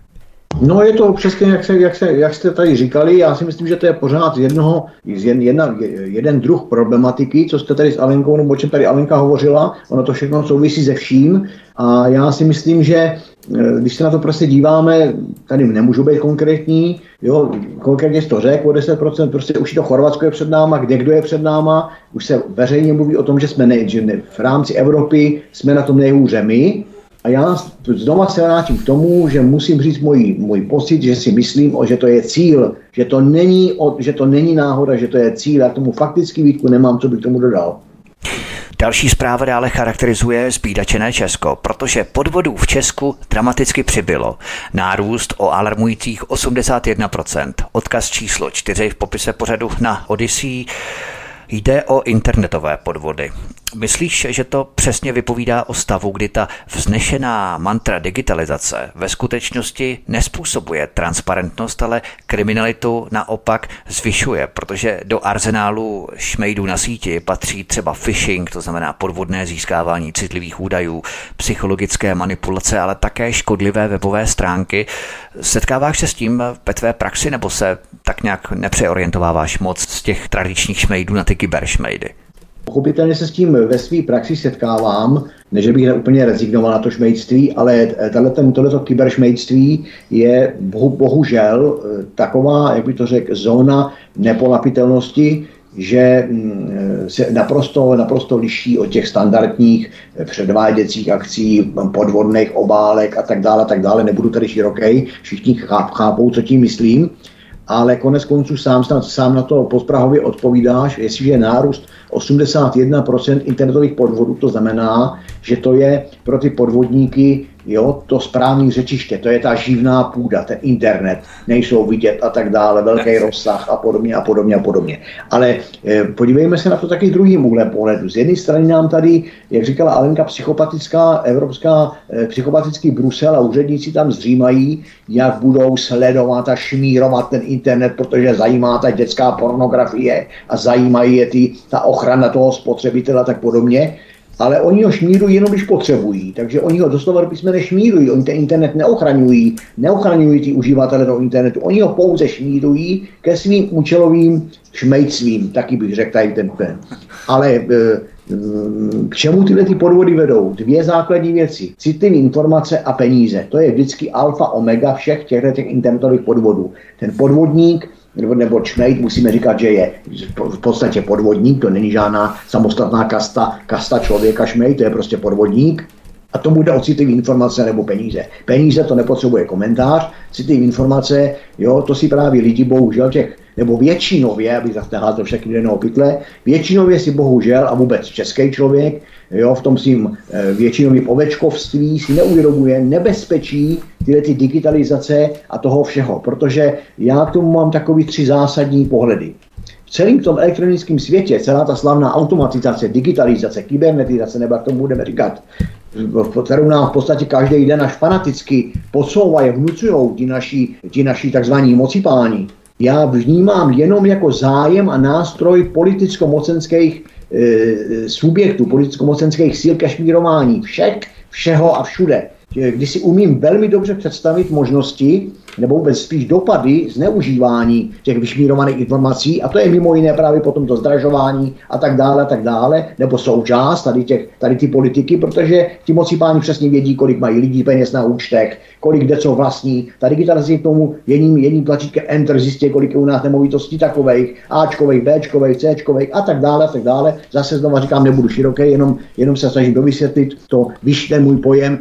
No je to přesně, jak, se, jak, se, jak jste tady říkali, já si myslím, že to je pořád jednoho, jen, jedna, jeden druh problematiky, co jste tady s Alenkou, nebo o čem tady Alenka hovořila, ono to všechno souvisí se vším. A já si myslím, že když se na to prostě díváme, tady nemůžu být konkrétní, jo, konkrétně to řekl o 10%, prostě už to Chorvatsko je před náma, kde kdo je před náma, už se veřejně mluví o tom, že jsme ne, že v rámci Evropy jsme na tom nejhůře my, a já znova se vrátím k tomu, že musím říct můj, můj pocit, že si myslím, že to je cíl, že to není, že to není náhoda, že to je cíl. Já tomu fakticky výtku nemám, co bych tomu dodal. Další zpráva dále charakterizuje zbídačené Česko, protože podvodů v Česku dramaticky přibylo. Nárůst o alarmujících 81%. Odkaz číslo 4 v popise pořadu na Odyssey. Jde o internetové podvody. Myslíš, že to přesně vypovídá o stavu, kdy ta vznešená mantra digitalizace ve skutečnosti nespůsobuje transparentnost, ale kriminalitu naopak zvyšuje, protože do arzenálu šmejdů na síti patří třeba phishing, to znamená podvodné získávání citlivých údajů, psychologické manipulace, ale také škodlivé webové stránky. Setkáváš se s tím ve tvé praxi nebo se tak nějak nepřeorientováváš moc z těch tradičních šmejdů na ty kyberšmejdy? Pochopitelně se s tím ve své praxi setkávám, ne, že bych úplně rezignoval na to šmejdství, ale tohleto kyberšmejdství je bohu, bohužel eh, taková, jak by to řekl, zóna nepolapitelnosti, že mm, se naprosto, naprosto liší od těch standardních předváděcích akcí, podvodných obálek a tak dále, tak dále. Nebudu tady široký, všichni chápou, co tím myslím ale konec konců sám, sám na to podprahově odpovídáš, jestliže je nárůst 81% internetových podvodů, to znamená, že to je pro ty podvodníky jo, to správné řečiště, to je ta živná půda, ten internet, nejsou vidět a tak dále, velký rozsah a podobně a podobně a podobně. Ale e, podívejme se na to taky druhým úhlem pohledu. Z jedné strany nám tady, jak říkala Alenka, psychopatická evropská, e, psychopatický Brusel a úředníci tam zřímají, jak budou sledovat a šmírovat ten internet, protože zajímá ta dětská pornografie a zajímají je ty, ta ochrana toho spotřebitele a tak podobně ale oni ho šmírují jenom, když potřebují. Takže oni ho doslova do písmene šmírují. Oni ten internet neochraňují, neochraňují ty uživatele toho internetu. Oni ho pouze šmírují ke svým účelovým šmejctvím, taky bych řekl tady ten pen. Ale e, k čemu tyhle ty podvody vedou? Dvě základní věci. Citlivé informace a peníze. To je vždycky alfa omega všech těchto těch internetových podvodů. Ten podvodník nebo, nebo čmejt, musíme říkat, že je v podstatě podvodník, to není žádná samostatná kasta, kasta člověka šmejt, to je prostě podvodník. A tomu jde o citlivé informace nebo peníze. Peníze to nepotřebuje komentář, citlivé informace, jo, to si právě lidi bohužel těch, nebo většinově, abych zase to všechny jednoho pytle, většinově si bohužel a vůbec český člověk jo, v tom svým e, většinovým ovečkovství si neuvědomuje nebezpečí tyhle ty digitalizace a toho všeho, protože já k tomu mám takový tři zásadní pohledy. V celém tom elektronickém světě, celá ta slavná automatizace, digitalizace, kybernetizace, nebo jak tomu budeme říkat, kterou nám v podstatě každý den až fanaticky podsouvají, vnucují ti naši, ti naši takzvaní mocipáni, já vnímám jenom jako zájem a nástroj politicko-mocenských e, subjektů, politicko-mocenských síl ke šmírování všech, všeho a všude. Když si umím velmi dobře představit možnosti, nebo vůbec spíš dopady zneužívání těch vyšmírovaných informací, a to je mimo jiné právě potom to zdražování a tak dále, a tak dále, nebo součást tady, těch, tady ty politiky, protože ti moci páni přesně vědí, kolik mají lidí peněz na účtech, kolik kde co vlastní. Ta digitalizace k tomu jedním, jedním tlačítkem Enter zjistí, kolik je u nás nemovitostí takových, Ačkových, Bčkových, Cčkových a tak dále, a tak dále. Zase znova říkám, nebudu široký, jenom, jenom se snažím dovysvětlit to, vyš, ten můj pojem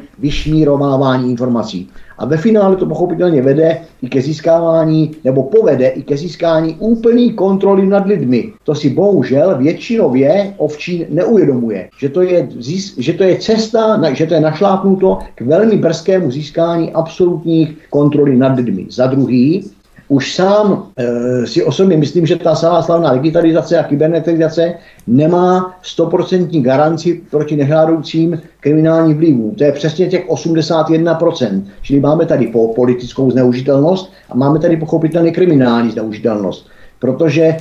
vyšmírovávání informací. A ve finále to pochopitelně vede i ke získávání, nebo povede i ke získání úplný kontroly nad lidmi. To si bohužel většinově ovčí neuvědomuje, že to je, že to je cesta, že to je našlápnuto k velmi brzkému získání absolutních kontroly nad lidmi. Za druhý, už sám e, si osobně myslím, že ta celá slavná digitalizace a kybernetizace nemá stoprocentní garanci proti nežádoucím kriminálním vlivům. To je přesně těch 81%. Čili máme tady po politickou zneužitelnost a máme tady pochopitelně kriminální zneužitelnost. Protože e,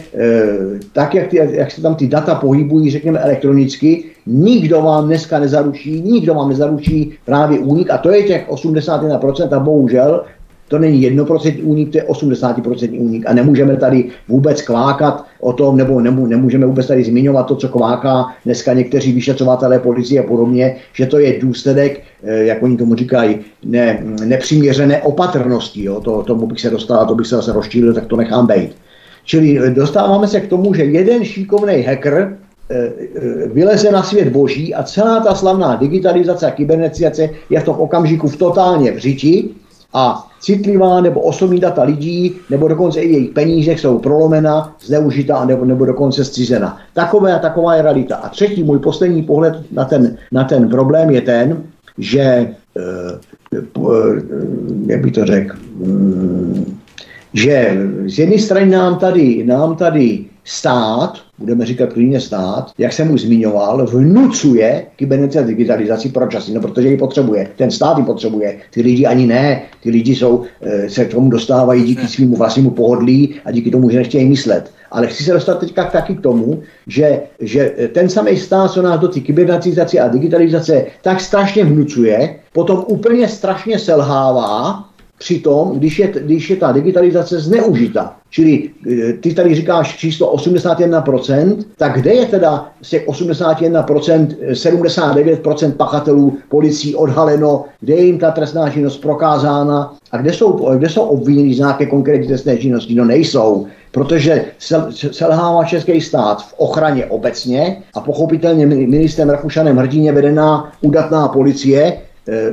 tak, jak, ty, jak se tam ty data pohybují, řekněme elektronicky, nikdo vám dneska nezaručí, nikdo vám nezaručí právě únik a to je těch 81% a bohužel to není 1% únik, to je 80% únik. A nemůžeme tady vůbec kvákat o tom, nebo nemůžeme vůbec tady zmiňovat to, co kváká dneska někteří vyšetřovatelé policie a podobně, že to je důsledek, eh, jak oni tomu říkají, ne, nepřiměřené opatrnosti. Jo? To, tomu bych se dostal, to bych se zase rozčílil, tak to nechám být. Čili eh, dostáváme se k tomu, že jeden šikovný hacker eh, vyleze na svět boží a celá ta slavná digitalizace a kybernetizace je v tom okamžiku v totálně v a citlivá nebo osobní data lidí, nebo dokonce i jejich peníze jsou prolomena, zneužita, nebo, nebo dokonce zcizena. Takové a taková je realita. A třetí, můj poslední pohled na ten, na ten problém je ten, že, e, e, jak bych to řekl, mm, že z jedné strany nám tady, nám tady stát, budeme říkat klidně stát, jak jsem už zmiňoval, vnucuje kybernetické digitalizaci pro časy, no protože ji potřebuje. Ten stát ji potřebuje, ty lidi ani ne. Ty lidi jsou, eh, se k tomu dostávají díky svým vlastnímu pohodlí a díky tomu, že nechtějí myslet. Ale chci se dostat teďka taky k tomu, že, že ten samý stát, co nás do té kybernetizace a digitalizace tak strašně vnucuje, potom úplně strašně selhává přitom, když je, když je ta digitalizace zneužita. Čili eh, ty tady říkáš číslo 81%, tak kde je teda z těch 81% 79% pachatelů policií odhaleno, kde je jim ta trestná činnost prokázána a kde jsou, kde jsou obviněni z nějaké konkrétní trestné činnosti? No nejsou protože selhává český stát v ochraně obecně a pochopitelně ministrem Rakušanem Hrdině vedená udatná policie,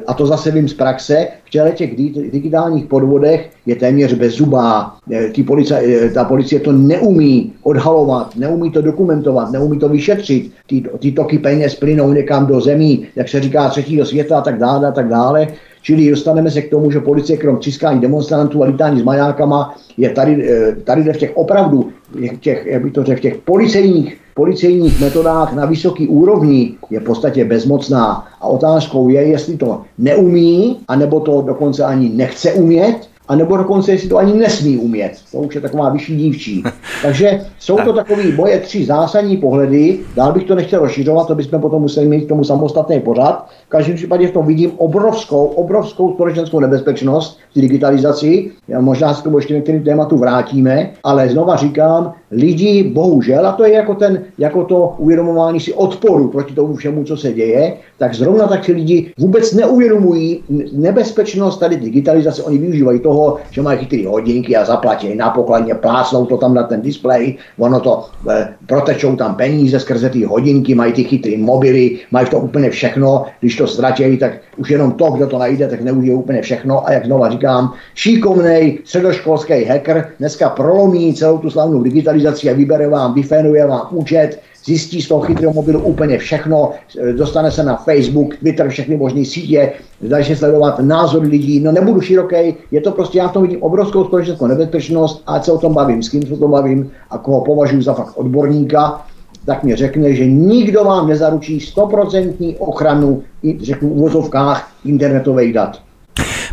a to zase vím z praxe, v těle těch digitálních podvodech je téměř bezzubá. Eh, ty eh, ta policie to neumí odhalovat, neumí to dokumentovat, neumí to vyšetřit. Ty, ty toky peněz plynou někam do zemí, jak se říká, třetího světa a tak dále a tak dále. Čili dostaneme se k tomu, že policie krom tiskání demonstrantů a lítání s majákama je tady, tady v těch opravdu, v těch, jak by to řekl, v těch policejních policejních metodách na vysoký úrovni je v podstatě bezmocná. A otázkou je, jestli to neumí, anebo to dokonce ani nechce umět, a nebo dokonce, jestli to ani nesmí umět. To už je taková vyšší dívčí. [LAUGHS] Takže jsou to takové moje tři zásadní pohledy. Dál bych to nechtěl rozšiřovat, to bychom potom museli mít k tomu samostatný pořad. V každém případě v tom vidím obrovskou, obrovskou společenskou nebezpečnost v digitalizaci. Já možná se k tomu ještě některým tématu vrátíme, ale znova říkám, lidi bohužel, a to je jako, ten, jako to uvědomování si odporu proti tomu všemu, co se děje, tak zrovna tak si lidi vůbec neuvědomují nebezpečnost tady digitalizace. Oni využívají toho, že mají chytré hodinky a zaplatí na pokladně, plásnou to tam na ten displej, ono to e, protečou tam peníze skrze ty hodinky, mají ty chytré mobily, mají to úplně všechno. Když to ztratí, tak už jenom to, kdo to najde, tak neužije úplně všechno. A jak znova říkám, šikovný středoškolský hacker dneska prolomí celou tu slavnou digitalizaci a vybere vám, vyfénuje vám účet, zjistí z toho chytrého mobilu úplně všechno, dostane se na Facebook, Twitter, všechny možné sítě, začne sledovat názory lidí, no nebudu široký, je to prostě, já v tom vidím obrovskou společenskou nebezpečnost, ať se o tom bavím, s kým se o tom bavím a koho považuji za fakt odborníka, tak mi řekne, že nikdo vám nezaručí stoprocentní ochranu, řeknu v uvozovkách, internetových dat.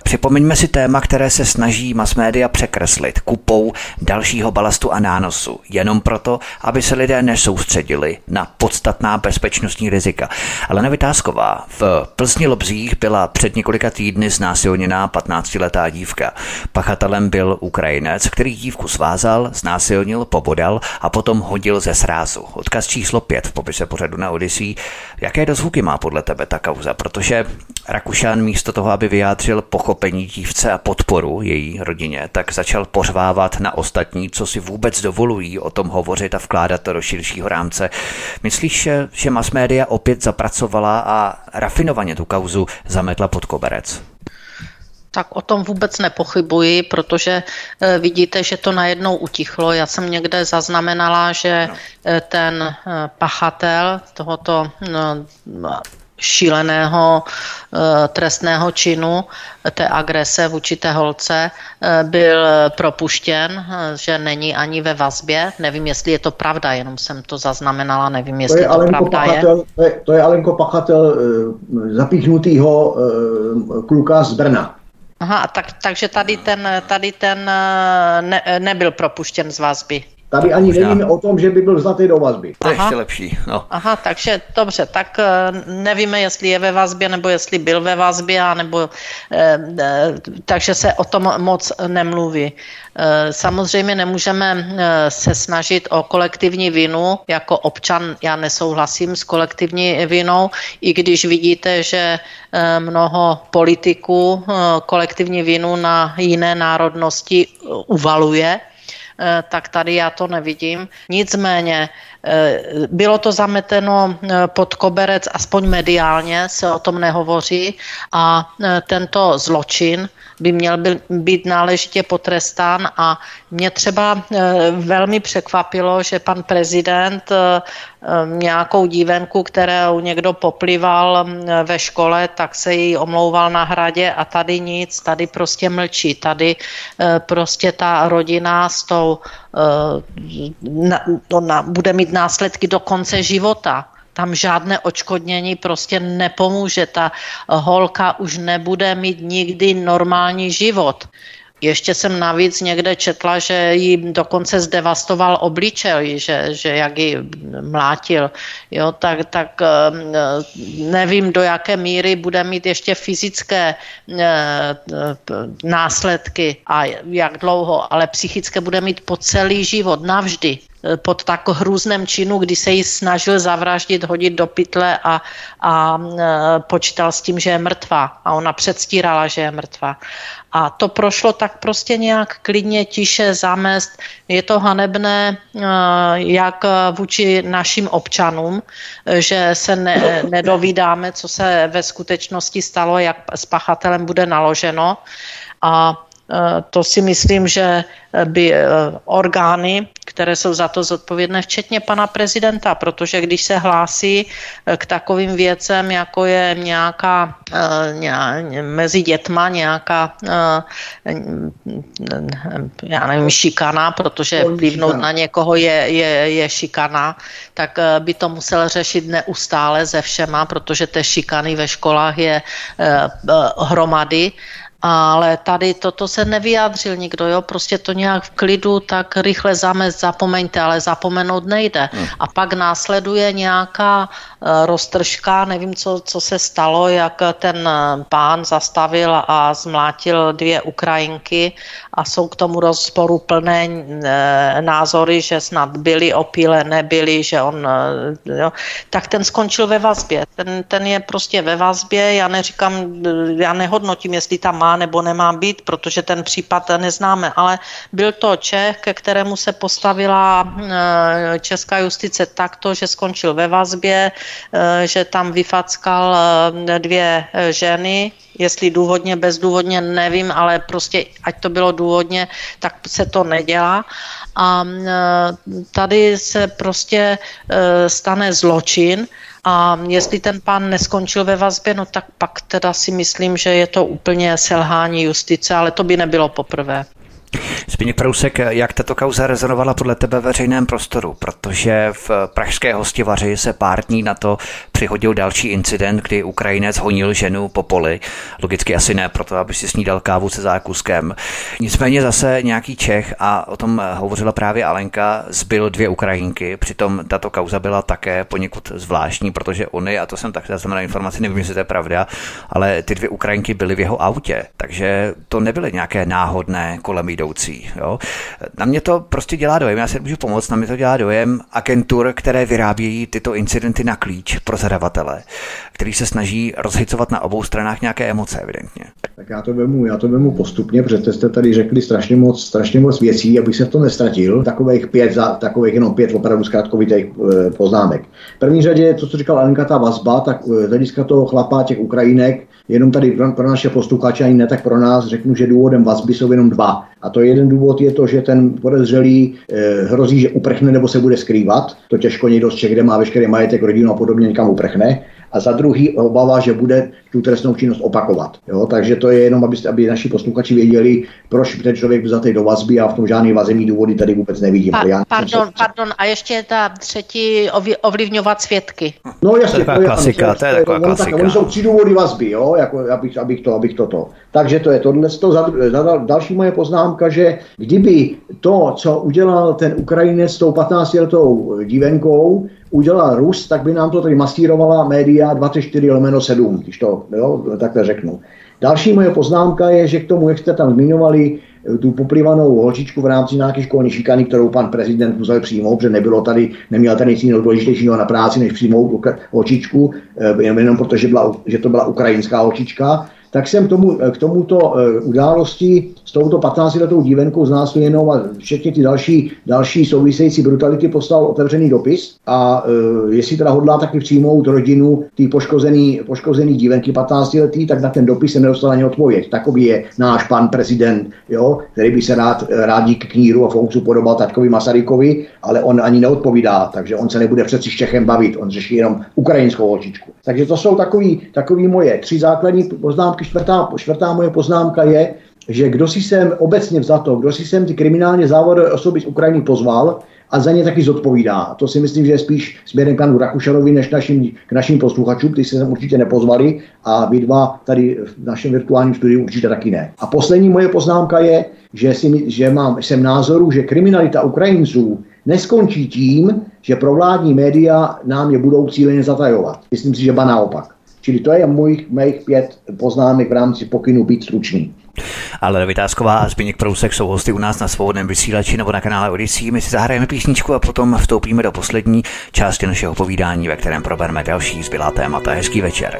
Připomeňme si téma, které se snaží mass media překreslit kupou dalšího balastu a nánosu, jenom proto, aby se lidé nesoustředili na podstatná bezpečnostní rizika. Ale Nevytázková v Plzni Lobzích byla před několika týdny znásilněná 15-letá dívka. Pachatelem byl Ukrajinec, který dívku svázal, znásilnil, pobodal a potom hodil ze srázu. Odkaz číslo 5 v popise pořadu na Odyssey. Jaké dozvuky má podle tebe ta kauza? Protože Rakušan místo toho, aby vyjádřil pochopení dívce a podporu její rodině, tak začal pořvávat na ostatní, co si vůbec dovolují o tom hovořit a vkládat to do širšího rámce. Myslíš, že mass media opět zapracovala a rafinovaně tu kauzu zametla pod koberec? Tak o tom vůbec nepochybuji, protože e, vidíte, že to najednou utichlo. Já jsem někde zaznamenala, že no. e, ten e, pachatel tohoto no, šíleného eh, trestného činu, té agrese vůči té holce, eh, byl propuštěn, eh, že není ani ve vazbě. Nevím, jestli je to pravda, jenom jsem to zaznamenala, nevím, jestli to, je to Alenko pravda pachatel, je. To je. To je Alenko Pachatel zapíchnutýho kluka z Brna. Aha, tak, takže tady ten, tady ten ne, nebyl propuštěn z vazby. Tady ani Možná. nevíme o tom, že by byl vzatý do vazby. To je ještě lepší. No. Aha, takže dobře, tak eh, nevíme, jestli je ve vazbě, nebo jestli byl ve vazbě, nebo, eh, eh, takže se o tom moc nemluví. Eh, samozřejmě nemůžeme se snažit o kolektivní vinu. Jako občan já nesouhlasím s kolektivní vinou, i když vidíte, že mnoho politiků kolektivní vinu na jiné národnosti uvaluje, tak tady já to nevidím. Nicméně eh, bylo to zameteno eh, pod koberec, aspoň mediálně se o tom nehovoří a tento zločin by měl být náležitě potrestán a mě třeba velmi překvapilo, že pan prezident nějakou dívenku, kterou někdo poplival ve škole, tak se jí omlouval na hradě a tady nic, tady prostě mlčí. Tady prostě ta rodina s tou to na, bude mít následky do konce života. Tam žádné očkodnění prostě nepomůže. Ta holka už nebude mít nikdy normální život. Ještě jsem navíc někde četla, že jí dokonce zdevastoval obličej, že, že jak ji mlátil. Jo, tak, tak nevím, do jaké míry bude mít ještě fyzické následky a jak dlouho, ale psychické bude mít po celý život, navždy. Eh, pod tak hrůzném činu, kdy se jí snažil zavraždit, hodit do pytle a, a e, počítal s tím, že je mrtvá. A ona předstírala, že je mrtvá. A to prošlo tak prostě nějak klidně, tiše, zamest. Je to hanebné e, jak vůči našim občanům, že se ne, [COUGHS] nedovídáme, co se ve skutečnosti stalo, jak s pachatelem bude naloženo. A Eh, to si myslím, že by eh, orgány, které jsou za to zodpovědné, včetně pana prezidenta, protože když se hlásí eh, k takovým věcem, jako je nějaká mezi dětma nějaká já nevím, šikana, protože vlivnout na někoho je, je, je šikana, tak by to musel řešit neustále ze všema, protože té šikany ve školách je hromady ale tady toto se nevyjádřil nikdo, jo, prostě to nějak v klidu, tak rychle zamest, zapomeňte, ale zapomenout nejde. Hmm. A pak následuje nějaká uh, roztržka, nevím, co, co se stalo, jak ten eh, pán zastavil a zmlátil dvě Ukrajinky a jsou k tomu rozporu plné uh, názory, že snad byli opíle, nebyli, že on, uh, jo, tak ten skončil ve vazbě. Ten, ten je prostě ve vazbě, já neříkám, já nehodnotím, jestli tam má nebo nemá být, protože ten případ neznáme, ale byl to Čech, ke kterému se postavila eh, česká justice takto, že skončil ve vazbě, eh, že tam vyfackal eh, dvě ženy, jestli důvodně, bezdůvodně, nevím, ale prostě ať to bylo důvodně, tak se to nedělá. A tady se prostě stane zločin, a jestli ten pán neskončil ve vazbě, no tak pak teda si myslím, že je to úplně selhání justice, ale to by nebylo poprvé. Zbigněk Prousek, jak tato kauza rezonovala podle tebe veřejném prostoru? Protože v pražské hostivaři se pár dní na to přihodil další incident, kdy Ukrajinec honil ženu po poli. Logicky asi ne proto, aby si snídal kávu se zákuskem. Nicméně zase nějaký Čech, a o tom hovořila právě Alenka, zbyl dvě Ukrajinky. Přitom tato kauza byla také poněkud zvláštní, protože oni, a to jsem tak zaznamenal informaci, nevím, jestli to je pravda, ale ty dvě Ukrajinky byly v jeho autě. Takže to nebyly nějaké náhodné kolem jdoucí. Jo? Na mě to prostě dělá dojem, já se můžu pomoct, na mě to dělá dojem agentur, které vyrábějí tyto incidenty na klíč pro zadavatele, který se snaží rozhicovat na obou stranách nějaké emoce, evidentně. Tak já to vemu, já to vemu postupně, protože jste tady řekli strašně moc, strašně moc věcí, abych se v to nestratil. Takových pět, takových jenom pět opravdu zkrátkovitých eh, poznámek. V první řadě to, co říkal Alenka, ta vazba, tak eh, z hlediska toho chlapa, těch Ukrajinek, jenom tady pro, pro naše posluchače, ani ne tak pro nás, řeknu, že důvodem vazby jsou jenom dva. A to jeden důvod je to, že ten podezřelý eh, hrozí, že uprchne nebo se bude skrývat. To těžko někdo z Čech, kde má veškerý majetek, rodinu a podobně, někam uprchne a za druhý obava, že bude tu trestnou činnost opakovat. Jo? Takže to je jenom, aby, aby naši posluchači věděli, proč ten člověk byl zatý do vazby a v tom žádný vazemní důvody tady vůbec nevidím. Pa, já pardon, se... pardon, a ještě ta třetí ovlivňovat svědky. No jasně, to je taková klasika, to je taková klasika. Tak, oni jsou tři důvody vazby, jo? Jako, abych, abych, to, abych toto. Takže to je tohle. To za, za, další moje poznámka, že kdyby to, co udělal ten Ukrajinec s tou 15-letou dívenkou, udělal Rus, tak by nám to tady masírovala média 24 lomeno 7, když to jo, takhle řeknu. Další moje poznámka je, že k tomu, jak jste tam zmiňovali, eh, tu poplivanou holčičku v rámci nějaké školní šikany, kterou pan prezident musel přijmout, protože nebylo tady, neměl tady nic jiného důležitějšího na práci, než přijmout holčičku, eh, jenom protože byla, že to byla ukrajinská holčička, tak jsem tomu, k tomuto eh, události s touto 15-letou dívenkou jenom a všechny ty další, další související brutality poslal otevřený dopis a e, jestli teda hodlá taky přijmout rodinu té poškozený, poškozený dívenky 15 letý, tak na ten dopis se nedostal ani odpověď. Takový je náš pan prezident, jo, který by se rád, rád díky kníru a Foucu podobal taťkovi Masarykovi, ale on ani neodpovídá, takže on se nebude přeci s Čechem bavit, on řeší jenom ukrajinskou holčičku. Takže to jsou takový, takový moje tři základní poznámky. Čtvrtá, čtvrtá moje poznámka je, že kdo si sem obecně vzato, kdo si sem ty kriminálně závodové osoby z Ukrajiny pozval, a za ně taky zodpovídá. To si myslím, že je spíš směrem panu Rakušanovi, než našim, k našim posluchačům, kteří se sem určitě nepozvali a vy dva tady v našem virtuálním studiu určitě taky ne. A poslední moje poznámka je, že, si, že mám, jsem názoru, že kriminalita Ukrajinců neskončí tím, že provládní média nám je budou cíleně zatajovat. Myslím si, že ba naopak. Čili to je můj, mých pět poznámek v rámci pokynu být stručný. Ale Vytázková a Zbigněk Prousek jsou hosty u nás na svobodném vysílači nebo na kanále Odisí. My si zahrajeme písničku a potom vstoupíme do poslední části našeho povídání, ve kterém probereme další zbylá témata. Hezký večer.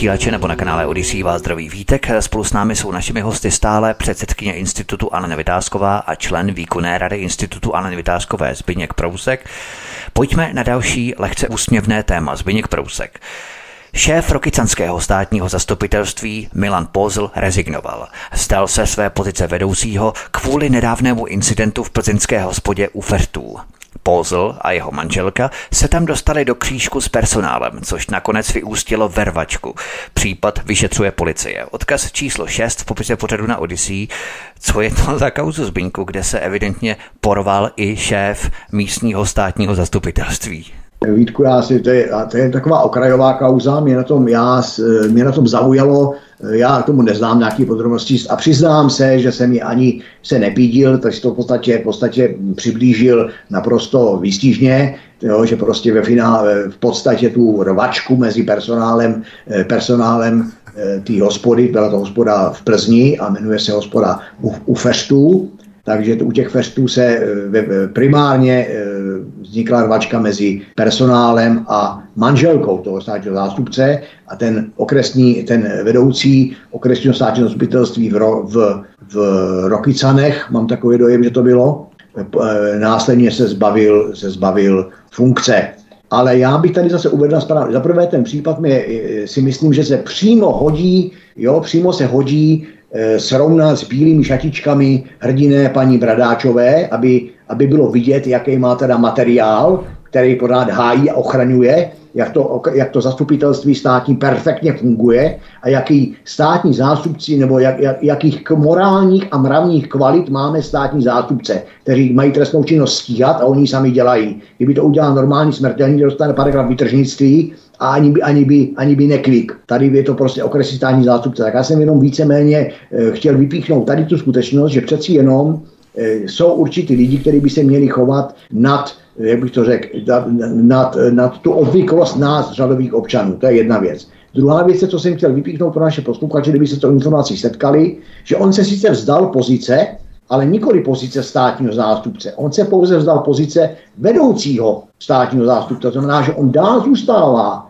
Vysílače nebo na kanále Odisí vás zdraví Vítek. Spolu s námi jsou našimi hosty stále předsedkyně Institutu Alena Vytázková a člen výkonné rady Institutu Alena Vytázkové Zbyněk Prousek. Pojďme na další lehce úsměvné téma. Zbyněk Prousek. Šéf rokycanského státního zastupitelství Milan Pozl rezignoval. Stal se své pozice vedoucího kvůli nedávnému incidentu v plzeňské hospodě u Fertů. Pozl a jeho manželka se tam dostali do křížku s personálem, což nakonec vyústilo vervačku. Případ vyšetřuje policie. Odkaz číslo 6 v popise pořadu na Odyssey. Co je to za kauzu Zbyňku, kde se evidentně porval i šéf místního státního zastupitelství? Vítku, já si, to, je, to je taková okrajová kauza, mě na tom, já, mě na tom zaujalo, já k tomu neznám nějaký podrobnosti a přiznám se, že jsem ji ani se nepídil, takže to v podstatě, v podstatě přiblížil naprosto výstižně, jo, že prostě ve finále v podstatě tu rovačku mezi personálem, eh, personálem eh, té hospody, byla to hospoda v Plzni a jmenuje se hospoda u, u Festů, takže u těch festů se eh, primárně eh, vznikla rvačka mezi personálem a manželkou toho státního zástupce a ten okresní, ten vedoucí okresního státního zastupitelství v, v, v Rokycanech, mám takový dojem, že to bylo, eh, následně se zbavil, se zbavil funkce. Ale já bych tady zase uvedl správně. Za prvé ten případ mi si myslím, že se přímo hodí, jo, přímo se hodí srovnat s bílými šatičkami hrdiné paní Bradáčové, aby, aby bylo vidět, jaký má teda materiál, který pořád hájí a ochraňuje, jak to, jak to zastupitelství státní perfektně funguje a jaký státní zástupci nebo jak, jak, jakých morálních a mravních kvalit máme státní zástupce, kteří mají trestnou činnost stíhat a oni sami dělají. Kdyby to udělal normální smrtelník, dostane paragraf vytržnictví a ani by, ani by, ani by neklik. Tady je to prostě okresní státní zástupce. Tak já jsem jenom víceméně e, chtěl vypíchnout tady tu skutečnost, že přeci jenom e, jsou určitý lidi, kteří by se měli chovat nad jak bych to řekl, nad, nad, tu obvyklost nás, řadových občanů. To je jedna věc. Druhá věc, co jsem chtěl vypíchnout pro naše posluchače, kdyby se to informací setkali, že on se sice vzdal pozice, ale nikoli pozice státního zástupce. On se pouze vzdal pozice vedoucího státního zástupce. To znamená, že on dál zůstává Eh,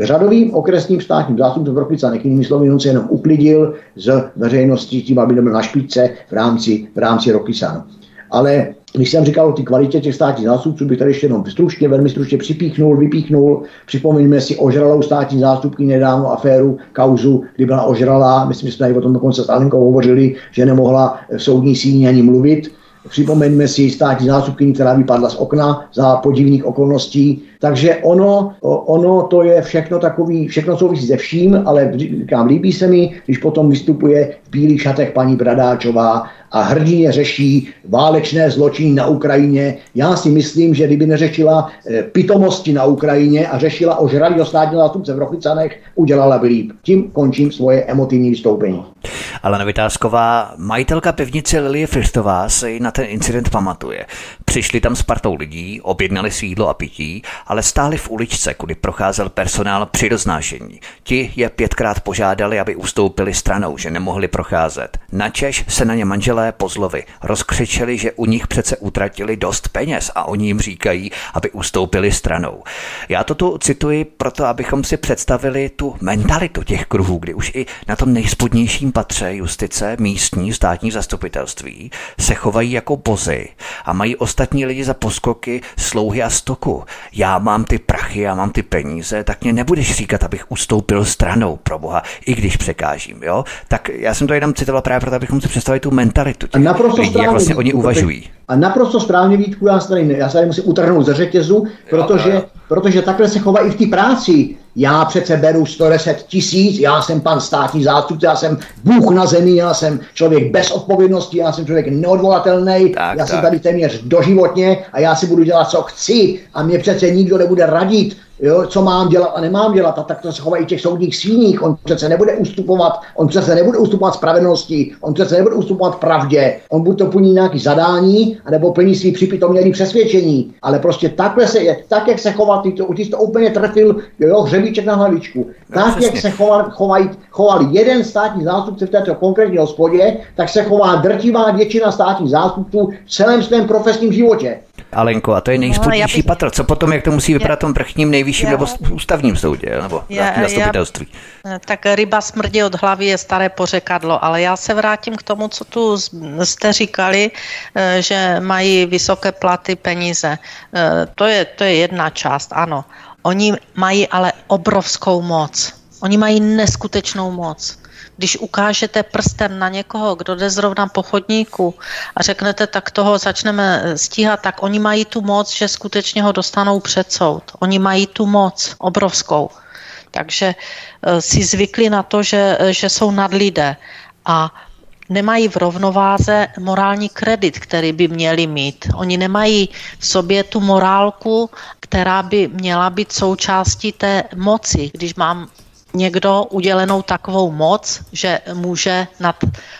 řadovým okresním státním zástupcem Vrchlicanech, jinými slovy, on se jenom uklidil z veřejnosti tím, aby nebyl na špičce v rámci, v rámci Rokysan. Ale když jsem říkal o té kvalitě těch státních zástupců, bych tady ještě jenom stručně, velmi stručně připíchnul, vypíchnul. Připomeňme si ožralou státní zástupky nedávno aféru, kauzu, kdy byla ožralá, myslím, že jsme tady o tom dokonce s Alenkou hovořili, že nemohla v soudní síni ani mluvit. Připomeňme si státní zástupkyni, která vypadla z okna za podivných okolností. Takže ono, ono to je všechno takový, všechno souvisí se vším, ale říkám, líbí se mi, když potom vystupuje v bílých šatech paní Bradáčová a hrdině řeší válečné zločiny na Ukrajině. Já si myslím, že kdyby neřešila eh, pitomosti na Ukrajině a řešila ožralý státního zástupce v Rochicanech, udělala by líp. Tím končím svoje emotivní vystoupení. Ale Vytázková, majitelka pivnice Lilie Fristová si na ten incident pamatuje. Přišli tam s partou lidí, objednali si jídlo a pití, ale stáli v uličce, kudy procházel personál při roznášení. Ti je pětkrát požádali, aby ustoupili stranou, že nemohli procházet. Načež se na ně manželé pozlovi rozkřičeli, že u nich přece utratili dost peněz a oni jim říkají, aby ustoupili stranou. Já to tu cituji proto, abychom si představili tu mentalitu těch kruhů, kdy už i na tom nejspodnějším patře justice, místní, státní zastupitelství se chovají jako bozy a mají ostatní lidi za poskoky, slouhy a stoku. Já mám ty prachy, já mám ty peníze, tak mě nebudeš říkat, abych ustoupil stranou, pro boha, i když překážím, jo? Tak já jsem to jenom citoval právě proto, abychom si představili tu mentalitu těch naprosto lidí, jak vlastně oni uvažují. A naprosto správně, Vítku, já se tady, já se tady musím utrhnout ze řetězu, protože, jo, jo. protože takhle se chová i v té práci. Já přece beru 110 tisíc, já jsem pan státní zástupce, já jsem Bůh na zemi, já jsem člověk bez odpovědnosti, já jsem člověk neodvolatelný, já tak. jsem tady téměř doživotně a já si budu dělat, co chci a mě přece nikdo nebude radit jo, co mám dělat a nemám dělat. A tak to se chovají těch soudních síních. On přece nebude ustupovat, on přece nebude ustupovat spravedlnosti, on přece nebude ustupovat pravdě. On buď to plní nějaký zadání, anebo plní svý připitomělý přesvědčení. Ale prostě takhle se je, tak, jak se chová, ty to, ty to úplně trefil, jo, hřebíček na hlavičku. No, tak, jak se choval, chovají, chovali jeden státní zástupce v této konkrétní hospodě, tak se chová drtivá většina státních zástupců v celém svém profesním životě. Alenko, a to je nejspodnější no, bych... patro. Co potom, jak to musí vypadat tom vrchním nejvyšším já... nebo ústavním soudě, nebo já, zastupitelství? Já... Tak ryba smrdí od hlavy je staré pořekadlo, ale já se vrátím k tomu, co tu jste říkali, eh, že mají vysoké platy, peníze. Eh, to je, to je jedna část, ano. Oni mají ale obrovskou moc. Oni mají neskutečnou moc. Když ukážete prstem na někoho, kdo jde zrovna po chodníku a řeknete, tak toho začneme stíhat, tak oni mají tu moc, že skutečně ho dostanou před soud. Oni mají tu moc obrovskou. Takže eh, si zvykli na to, že, že jsou nad lidé. A nemají v rovnováze morální kredit, který by měli mít. Oni nemají v sobě tu morálku, která by měla být součástí té moci. Když mám někdo udělenou takovou moc, že může nad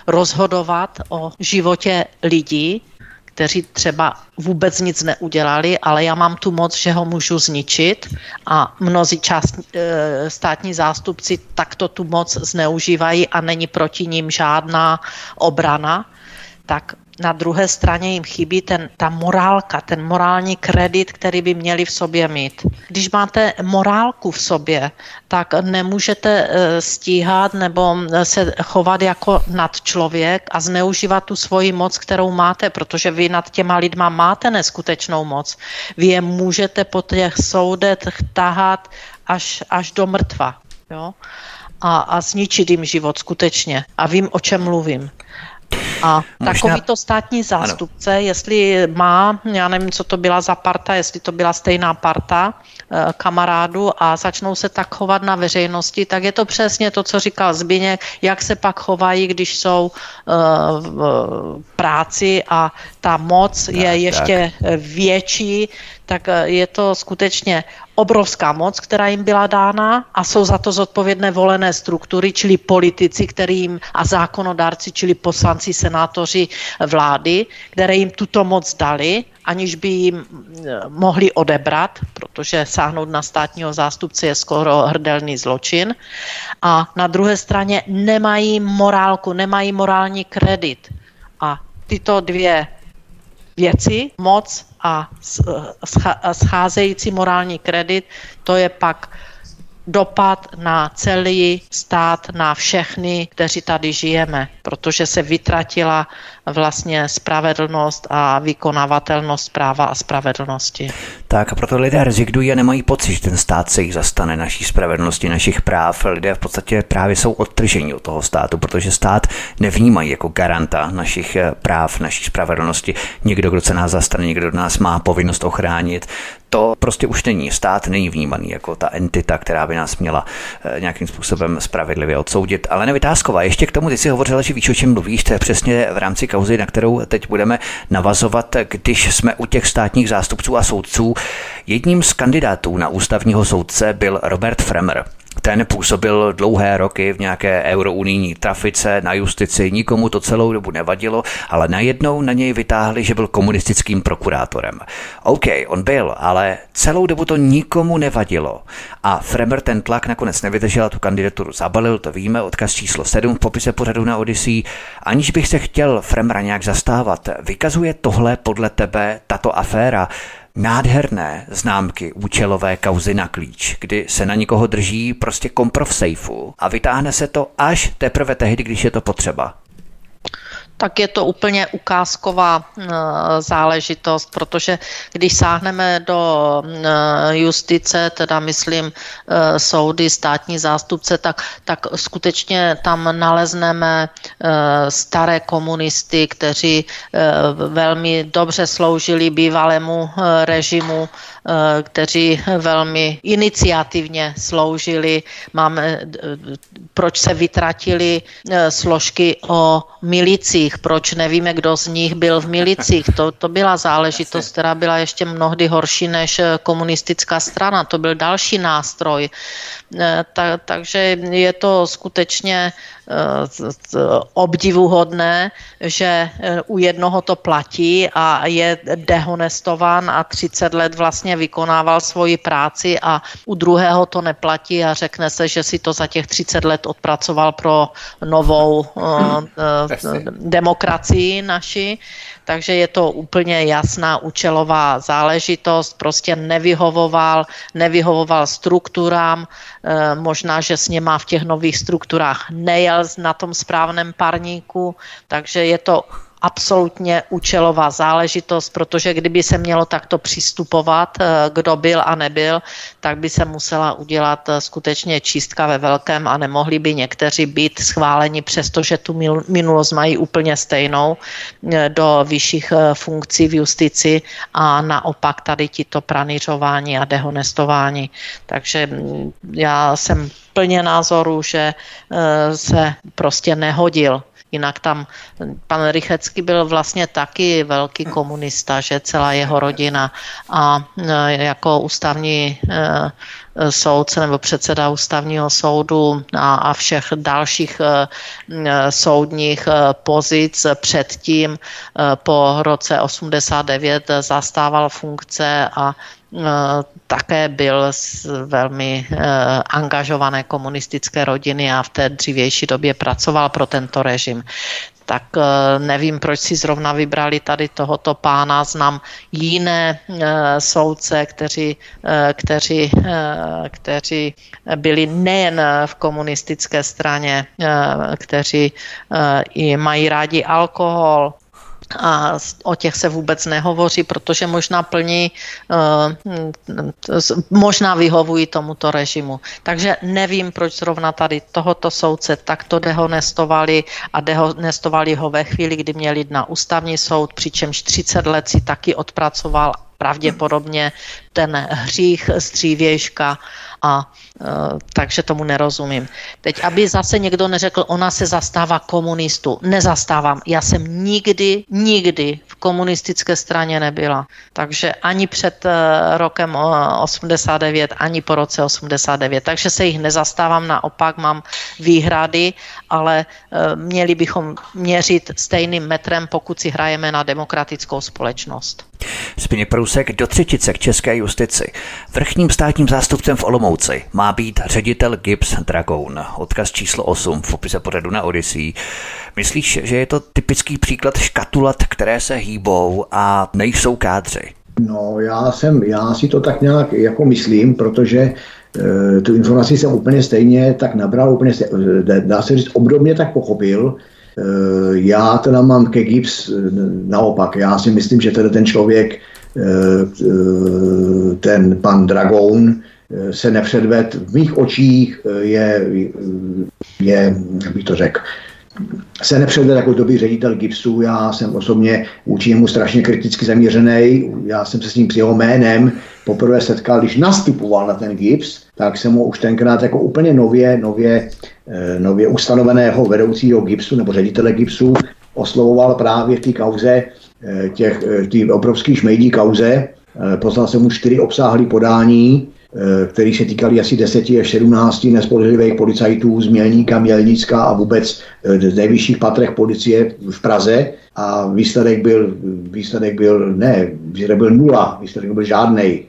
rozhodovat o životě lidí, kteří třeba vůbec nic neudělali, ale já mám tu moc, že ho můžu zničit a mnozí část, e, státní zástupci takto tu moc zneužívají a není proti ním žádná obrana, tak na druhé straně jim chybí ten, ta morálka, ten morální kredit, který by měli v sobě mít. Když máte morálku v sobě, tak nemůžete eh, stíhat nebo eh, se chovat jako nad člověk a zneužívat tu svoji moc, kterou máte, protože vy nad těma lidma máte neskutečnou moc. Vy je můžete po těch soudech tahat až, až do mrtva. Jo? A, a zničit jim život skutečně. A vím, o čem mluvím. A takovýto státní zástupce, ano. jestli má, já nevím, co to byla za parta, jestli to byla stejná parta eh, kamarádu a začnou se tak chovat na veřejnosti, tak je to přesně to, co říkal Zběněk, jak se pak chovají, když jsou eh, v práci a ta moc tak, je ještě tak. větší, tak eh, je to skutečně obrovská moc, která jim byla dána a jsou za to zodpovědné volené struktury, čili politici, kterým a zákonodárci, čili poslanci, senátoři vlády, které jim tuto moc dali, aniž by jim eh, mohli odebrat, protože sáhnout na státního zástupce je skoro hrdelný zločin. A na druhé straně nemají morálku, nemají morální kredit. A tyto dvě věci, moc a scházející morální kredit, to je pak dopad na celý stát, na všechny, kteří tady žijeme, protože se vytratila vlastně spravedlnost a vykonavatelnost práva a spravedlnosti. Tak a proto lidé rezignují a nemají pocit, že ten stát se jich zastane naší spravedlnosti, našich práv. Lidé v podstatě právě jsou odtržení od toho státu, protože stát nevnímají jako garanta našich eh, práv, naší spravedlnosti. Někdo, kdo se nás zastane, někdo, kdo nás má povinnost ochránit. To prostě už není. Stát není vnímaný jako ta entita, která by nás měla eh, nějakým způsobem spravedlivě odsoudit. Ale nevytázková, ještě k tomu, ty jsi hovořila, že víš, o čem mluvíš, to je přesně v rámci kauzy, na kterou teď budeme navazovat, když jsme u těch státních zástupců a soudců. Jedním z kandidátů na ústavního soudce byl Robert Fremer. Ten působil dlouhé roky v nějaké eurounijní trafice na justici, nikomu to celou dobu nevadilo, ale najednou na něj vytáhli, že byl komunistickým prokurátorem. OK, on byl, ale celou dobu to nikomu nevadilo. A Fremer ten tlak nakonec nevydržel, tu kandidaturu zabalil, to víme, odkaz číslo 7 v popise pořadu na Odyssey. Aniž bych se chtěl Fremera nějak zastávat, vykazuje tohle podle tebe tato aféra nádherné známky účelové kauzy na klíč, kdy se na nikoho drží prostě kompro v sejfu a vytáhne se to až teprve tehdy, když je to potřeba tak je to úplně ukázková eh, záležitost, protože když sáhneme do eh, justice, teda myslím eh, soudy, státní zástupce, tak, tak skutečně tam nalezneme staré komunisty, kteří velmi dobře sloužili bývalému režimu, kteří velmi iniciativně sloužili. Máme, proč se vytratili složky o milicích, milicích, proč nevíme, kdo z nich byl v milicích. To, to byla záležitost, která byla ještě mnohdy horší než komunistická strana. To byl další nástroj. Eh, ta, takže je to skutečně eh, obdivuhodné, že eh, u jednoho to platí a je dehonestován a 30 let vlastně vykonával svoji práci a u druhého to neplatí a řekne se, že si to za těch 30 let odpracoval pro novou demokracii naši, takže je to úplně jasná účelová záležitost, prostě nevyhovoval, nevyhovoval strukturám, e, možná, že s něma v těch nových strukturách nejel na tom správném parníku, takže je to absolutně účelová záležitost, protože kdyby se mělo takto přistupovat, eh, kdo byl a nebyl, tak by se musela udělat eh, skutečně čistka ve velkém a nemohli by někteří být schváleni, přestože tu minulost mají úplně stejnou eh, do vyšších funkcí v justici a naopak tady tito pranířování a dehonestování. Takže mm, já jsem plně názoru, že se prostě nehodil Jinak tam pan Rychecký byl vlastně taky velký komunista, že celá jeho rodina a e, jako ústavní e, soudce nebo předseda ústavního soudu a, a všech dalších e, soudních pozic předtím po roce 89 zastával funkce a také byl z velmi eh, angažované komunistické rodiny a v té dřívější době pracoval pro tento režim tak eh, nevím, proč si zrovna vybrali tady tohoto pána. Znám jiné soudce, kteří, kteří, kteří byli nejen v komunistické straně, kteří i mají rádi alkohol, a o těch se vůbec nehovoří, protože možná plní, eh, možná vyhovují tomuto režimu. Takže nevím, proč zrovna tady tohoto soudce takto dehonestovali a dehonestovali ho ve chvíli, kdy měli jít na ústavní soud, přičemž 30 let si taky odpracoval pravděpodobně ten hřích z dřívějška a e, takže tomu nerozumím. Teď, aby zase někdo neřekl, ona se zastává komunistů. Nezastávám. Já jsem nikdy, nikdy v komunistické straně nebyla. Takže ani před e, rokem 89, ani po roce 89. Takže se jich nezastávám, naopak mám výhrady, ale e, měli bychom měřit stejným metrem, pokud si hrajeme na demokratickou společnost. Spině Prusek do třetice k české justici. Vrchním státním zástupcem v Olomouci má být ředitel Gibbs Dragoun. Odkaz číslo 8 v popise pořadu na Odyssey. Myslíš, že je to typický příklad škatulat, které se hýbou a nejsou kádři? No, já jsem, já si to tak nějak jako myslím, protože tu informaci jsem úplně stejně tak nabral, úplně stejně, dá se říct, obdobně tak pochopil, Eh, já teda mám ke Gibbs eh, naopak. Já si myslím, že teda ten člověk, eh, ten pan Dragoun, se nepředved v mých očích, je, je jak bych to řekl, se nepředved jako dobrý ředitel Gipsu. Já jsem osobně vůči němu strašně kriticky zaměřený. Já jsem se s ním s jeho jménem poprvé setkal, když nastupoval na ten Gips, tak jsem ho už tenkrát jako úplně nově, nově, eh, nově ustanoveného vedoucího Gipsu nebo ředitele Gipsu oslovoval právě v té kauze, eh, těch, eh, tý obrovský šmejdí kauze. Poslal jsem mu čtyři obsáhlé podání, který se týkali asi 10 až 17 nespolehlivých policajtů z Mělníka, Mělnicka a vůbec z nejvyšších patrech policie v Praze. A výsledek byl, výsledek byl ne, výsledek byl nula, výsledek byl žádný.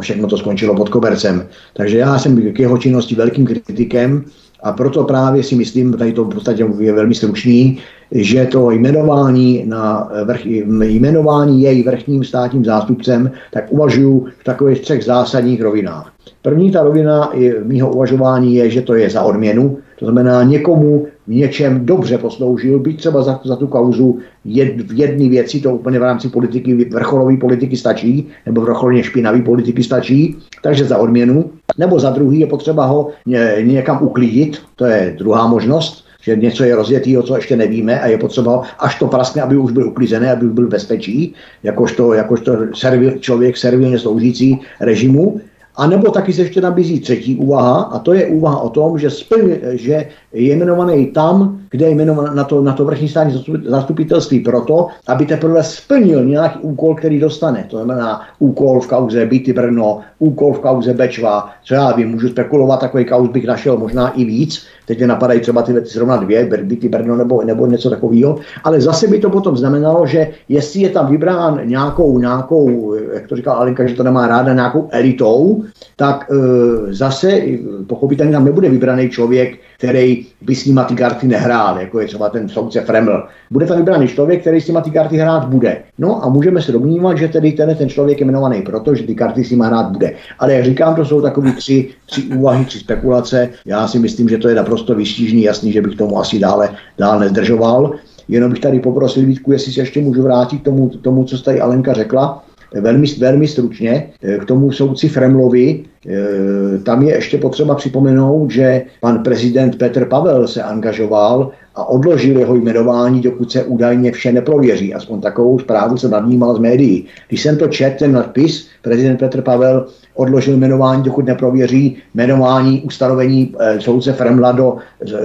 Všechno to skončilo pod kobercem. Takže já jsem k jeho činnosti velkým kritikem a proto právě si myslím, tady to v podstatě je velmi stručný, že to jmenování, na vrch, jmenování jej vrchním státním zástupcem, tak uvažuji v takových třech zásadních rovinách. První ta rovina mýho uvažování je, že to je za odměnu, to znamená někomu něčem dobře posloužil, být třeba za, za tu kauzu jed, v jedné věci, to úplně v rámci politiky, vrcholové politiky stačí, nebo vrcholně špinavý politiky stačí, takže za odměnu, nebo za druhý je potřeba ho ně, někam uklidit, to je druhá možnost, že něco je rozjetý, co ještě nevíme a je potřeba, až to praskne, aby už byl uklizený, aby už byl bezpečí, jakožto, jakožto servil, člověk servilně sloužící režimu. A nebo taky se ještě nabízí třetí úvaha, a to je úvaha o tom, že, splň, že je jmenovaný tam, kde je jmenovaný na to, na to vrchní státní zastupitelství proto, aby teprve splnil nějaký úkol, který dostane. To znamená úkol v kauze Byty Brno, úkol v kauze Bečva, co já vím, můžu spekulovat, takový kauz bych našel možná i víc, teď mě napadají třeba ty zrovna dvě, Byty Brno nebo, nebo něco takového, ale zase by to potom znamenalo, že jestli je tam vybrán nějakou, nějakou jak to říkal Alinka, že to nemá ráda, nějakou elitou, tak e, zase pochopitelně tam nebude vybraný člověk, který by s nima ty karty nehrál hrát, jako je třeba ten soudce Freml. Bude tam vybraný člověk, který s těma ty karty hrát bude. No a můžeme se domnívat, že tedy ten, ten člověk je jmenovaný proto, že ty karty s nima hrát bude. Ale jak říkám, to jsou takové tři, tři úvahy, tři spekulace. Já si myslím, že to je naprosto vystižný, jasný, že bych tomu asi dále, dále nezdržoval. Jenom bych tady poprosil Vítku, jestli se ještě můžu vrátit k tomu, tomu co tady Alenka řekla velmi, velmi stručně k tomu soudci Fremlovi. E, tam je ještě potřeba připomenout, že pan prezident Petr Pavel se angažoval a odložil jeho jmenování, dokud se údajně vše neprověří. Aspoň takovou zprávu jsem nadnímal z médií. Když jsem to četl, ten nadpis, prezident Petr Pavel odložil jmenování, dokud neprověří jmenování ustanovení e, soudce Fremla do,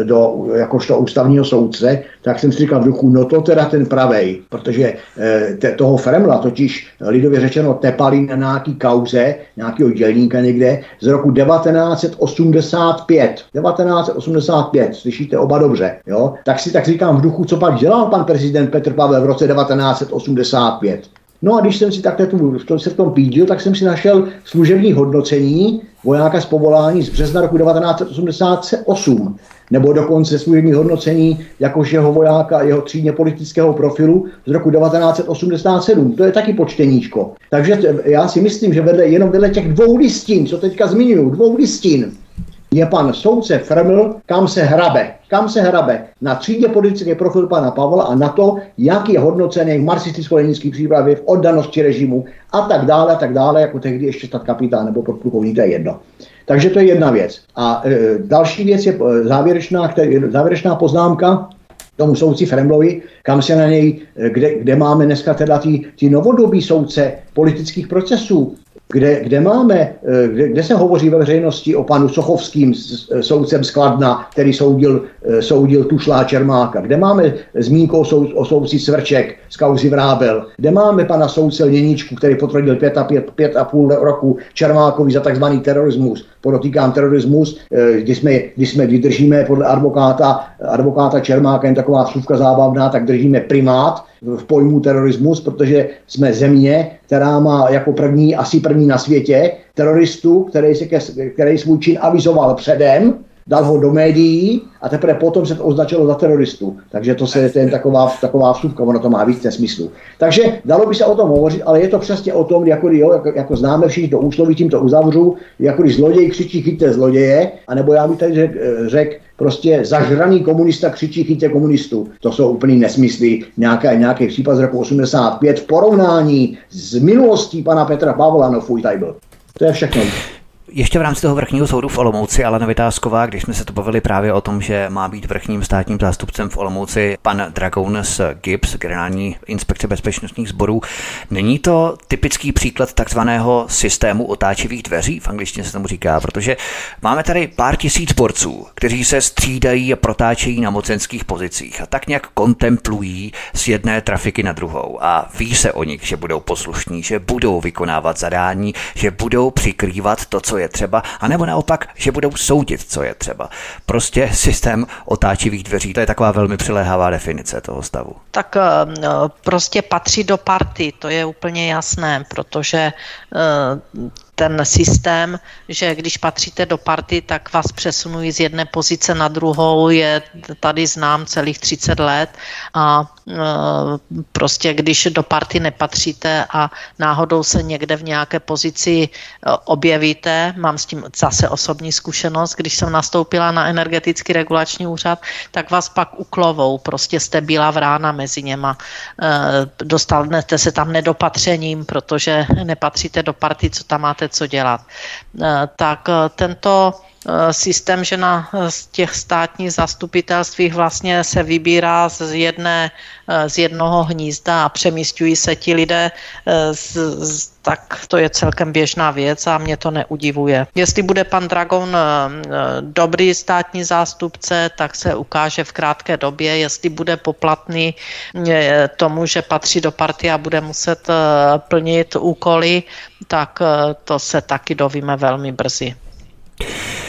do jakožto ústavního soudce, tak jsem si říkal v duchu, no to teda ten pravej, protože e, te, toho Fremla totiž lidově řečeno tepali na nějaký kauze, nějakého dělníka někde z roku 1985. 1985, slyšíte oba dobře, jo? Tak si tak říkám v duchu, co pak dělal pan prezident Petr Pavel v roce 1985. No a když jsem si takhle tu, v tom, se v tom pídil, tak jsem si našel služební hodnocení vojáka z povolání z března roku 1988, nebo dokonce služební hodnocení jakož jeho vojáka, jeho třídně politického profilu z roku 1987. To je taky počteníčko. Takže já si myslím, že vedle, jenom vedle těch dvou listin, co teďka zmiňuju, dvou listin, je pan soudce Freml, kam se hrabe. Kam se hrabe? Na třídě politické profil pana Pavla a na to, jak je hodnocený v marxisticko-leninské přípravě, v oddanosti režimu a tak dále, a tak dále, jako tehdy ještě stát kapitán nebo podplukovník, to je jedno. Takže to je jedna věc. A e, další věc je e, závěrečná, který, závěrečná poznámka, tomu soudci Fremlovi, kam se na něj, e, kde, kde máme dneska teda ty novodobí soudce politických procesů, kde, kde máme, eh, kde, kde se hovoří ve veřejnosti o panu Sochovským soudcem Skladna, který soudil, eh, soudil Tušlá Čermáka, kde máme zmínku o, o soudci Svrček z kauzy Vrábel, kde máme pana soudce Lněničku, který potvrdil pět a, pět, pět a půl roku Čermákovi za takzvaný terorismus, podotýkám terorismus, eh, kdy jsme, kdy jsme vydržíme podle advokáta, advokáta Čermáka, jen taková vsuvka zábavná, tak držíme primát, v pojmu terorismus, protože jsme země, která má jako první, asi první na světě, teroristu, který, se ke, který svůj čin avizoval předem, dal ho do médií a teprve potom se to označilo za teroristu. Takže to se, je taková, taková vstupka, ono to má víc smyslu. Takže dalo by se o tom hovořit, ale je to přesně o tom, jako, jo, jako, jako známe všichni to úsloví, tím to uzavřu, jako když zloděj křičí chyťte zloděje, anebo já bych tady řekl, řek, prostě zažraný komunista křičí chytě komunistu. To jsou úplný nesmysly. Nějaký, nějaký případ z roku 85 v porovnání s minulostí pana Petra Pavla, no fuj, tady byl. To je všechno. Ještě v rámci toho vrchního soudu v Olomouci, ale Vytázková, když jsme se to bavili právě o tom, že má být vrchním státním zástupcem v Olomouci pan Dragon z Gibbs, generální inspekce bezpečnostních sborů, není to typický příklad takzvaného systému otáčivých dveří, v angličtině se tomu říká, protože máme tady pár tisíc borců, kteří se střídají a protáčejí na mocenských pozicích a tak nějak kontemplují z jedné trafiky na druhou. A ví se o nich, že budou poslušní, že budou vykonávat zadání, že budou přikrývat to, co je je třeba, anebo naopak, že budou soudit, co je třeba. Prostě systém otáčivých dveří, to je taková velmi přiléhavá definice toho stavu. Tak eh, prostě patří do party, to je úplně jasné, protože eh, ten systém, že když patříte do party, tak vás přesunují z jedné pozice na druhou, je tady znám celých 30 let a e, prostě když do party nepatříte a náhodou se někde v nějaké pozici e, objevíte, mám s tím zase osobní zkušenost, když jsem nastoupila na energetický regulační úřad, tak vás pak uklovou, prostě jste byla vrána mezi něma. E, dostanete se tam nedopatřením, protože nepatříte do party, co tam máte co dělat. Eh, tak eh, tento systém, že na těch státních zastupitelstvích vlastně se vybírá z, jedné, z jednoho hnízda a přemístují se ti lidé, z, z, tak to je celkem běžná věc a mě to neudivuje. Jestli bude pan Dragon dobrý státní zástupce, tak se ukáže v krátké době, jestli bude poplatný tomu, že patří do partie a bude muset plnit úkoly, tak to se taky dovíme velmi brzy.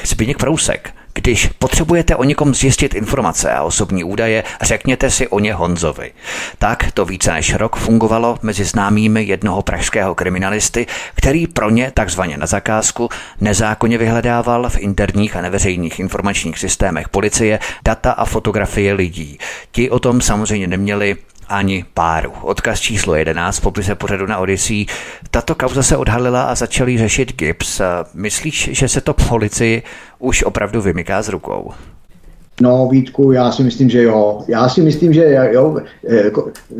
Zbigněk Prousek, Když potřebujete o někom zjistit informace a osobní údaje, řekněte si o ně Honzovi. Tak to více než rok fungovalo mezi známými jednoho pražského kriminalisty, který pro ně takzvaně na zakázku nezákonně vyhledával v interních a neveřejných informačních systémech policie data a fotografie lidí. Ti o tom samozřejmě neměli ani páru. Odkaz číslo 11 v popise pořadu na Odyssey. Tato kauza se odhalila a začali řešit Gibbs. Myslíš, že se to policii už opravdu vymyká z rukou? No, Vítku, já si myslím, že jo. Já si myslím, že jo. Eh,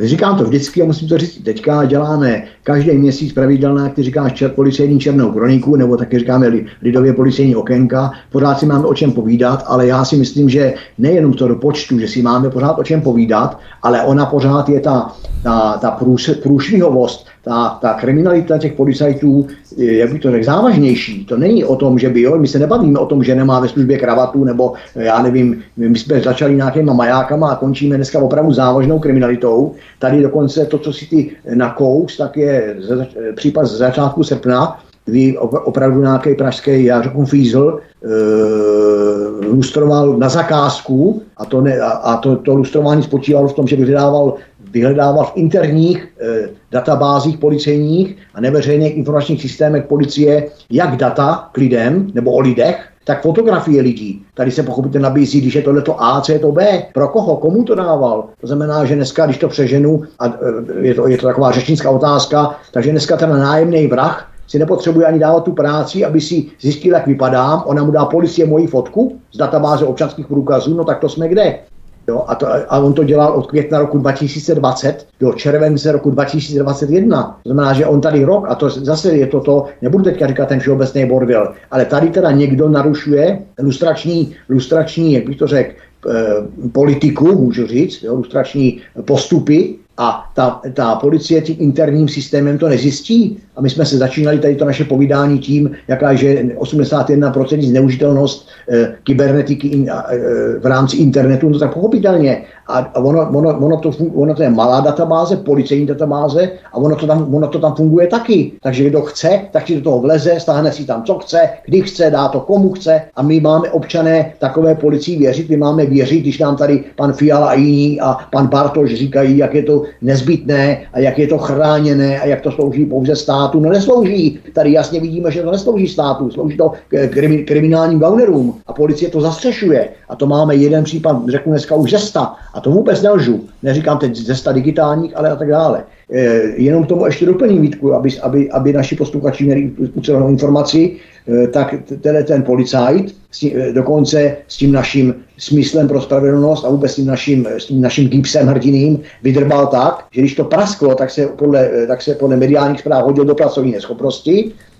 říkám to vždycky a musím to říct teďka. Děláme každý měsíc pravidelné, jak ty říkáš, čer, policejní černou kroniku, nebo taky říkáme lidově policejní okénka. Pořád si máme o čem povídat, ale já si myslím, že nejenom to do počtu, že si máme pořád o čem povídat, ale ona pořád je ta, ta, ta průšvihovost, ta, ta kriminalita těch policajtů, jak by to řekl, závažnější. To není o tom, že by, jo, my se nebavíme o tom, že nemá ve službě kravatu, nebo já nevím, my jsme začali nějakýma majákama a končíme dneska opravdu závažnou kriminalitou. Tady dokonce to, co si ty nakous, tak je případ z začátku srpna, kdy opravdu nějaký pražský, já řeknu Fízl, e, lustroval na zakázku a, to, ne, a, a to, to lustrování spočívalo v tom, že vyhledával vyhledával v interních e, databázích policejních a neveřejných informačních systémech policie jak data k lidem nebo o lidech, tak fotografie lidí. Tady se pochopitelně nabízí, když je tohleto A, co je to B. Pro koho? Komu to dával? To znamená, že dneska, když to přeženu, a e, je to, je to taková řečnická otázka, takže dneska ten nájemný vrah si nepotřebuje ani dávat tu práci, aby si zjistil, jak vypadám. Ona mu dá policie moji fotku z databáze občanských průkazů, no tak to jsme kde? Jo, a, to, a on to dělal od května roku 2020 do července roku 2021. To znamená, že on tady rok, a to zase je to to, nebudu teďka říkat ten všeobecný bordel, ale tady teda někdo narušuje lustrační, lustrační jak bych to řekl, eh, politiku, můžu říct, jo, lustrační postupy, a ta, ta policie tím interním systémem to nezjistí. A my jsme se začínali tady to naše povídání tím, jaká je 81% zneužitelnost e, kybernetiky in, e, v rámci internetu, no tak pochopitelně. A ono, ono, ono, to, ono to je malá databáze, policejní databáze a ono to, tam, ono to tam funguje taky. Takže kdo chce, tak si do toho vleze, stáhne si tam, co chce, kdy chce, dá to komu chce a my máme občané takové policii věřit, my máme věřit, když nám tady pan Fiala a jiní a pan Bartoš říkají, jak je to nezbytné a jak je to chráněné a jak to slouží pouze státu. No neslouží. Tady jasně vidíme, že to neslouží státu, slouží to krimi, kriminálním gaunerům a policie to zastřešuje. A to máme jeden případ, řeknu dneska už zesta a to vůbec nelžu. Neříkám teď zesta digitálních, ale a tak dále. E, jenom tomu ještě doplním Vítku, aby, aby, aby naši posluchači měli ucelenou informaci, e, tak tenhle ten policajt e, dokonce s tím naším smyslem pro spravedlnost a vůbec s tím naším, s tím naším gipsem hrdiným vydrbal tak, že když to prasklo, tak se podle, tak se podle mediálních zpráv hodil do pracovní neschopnosti Eh, eh,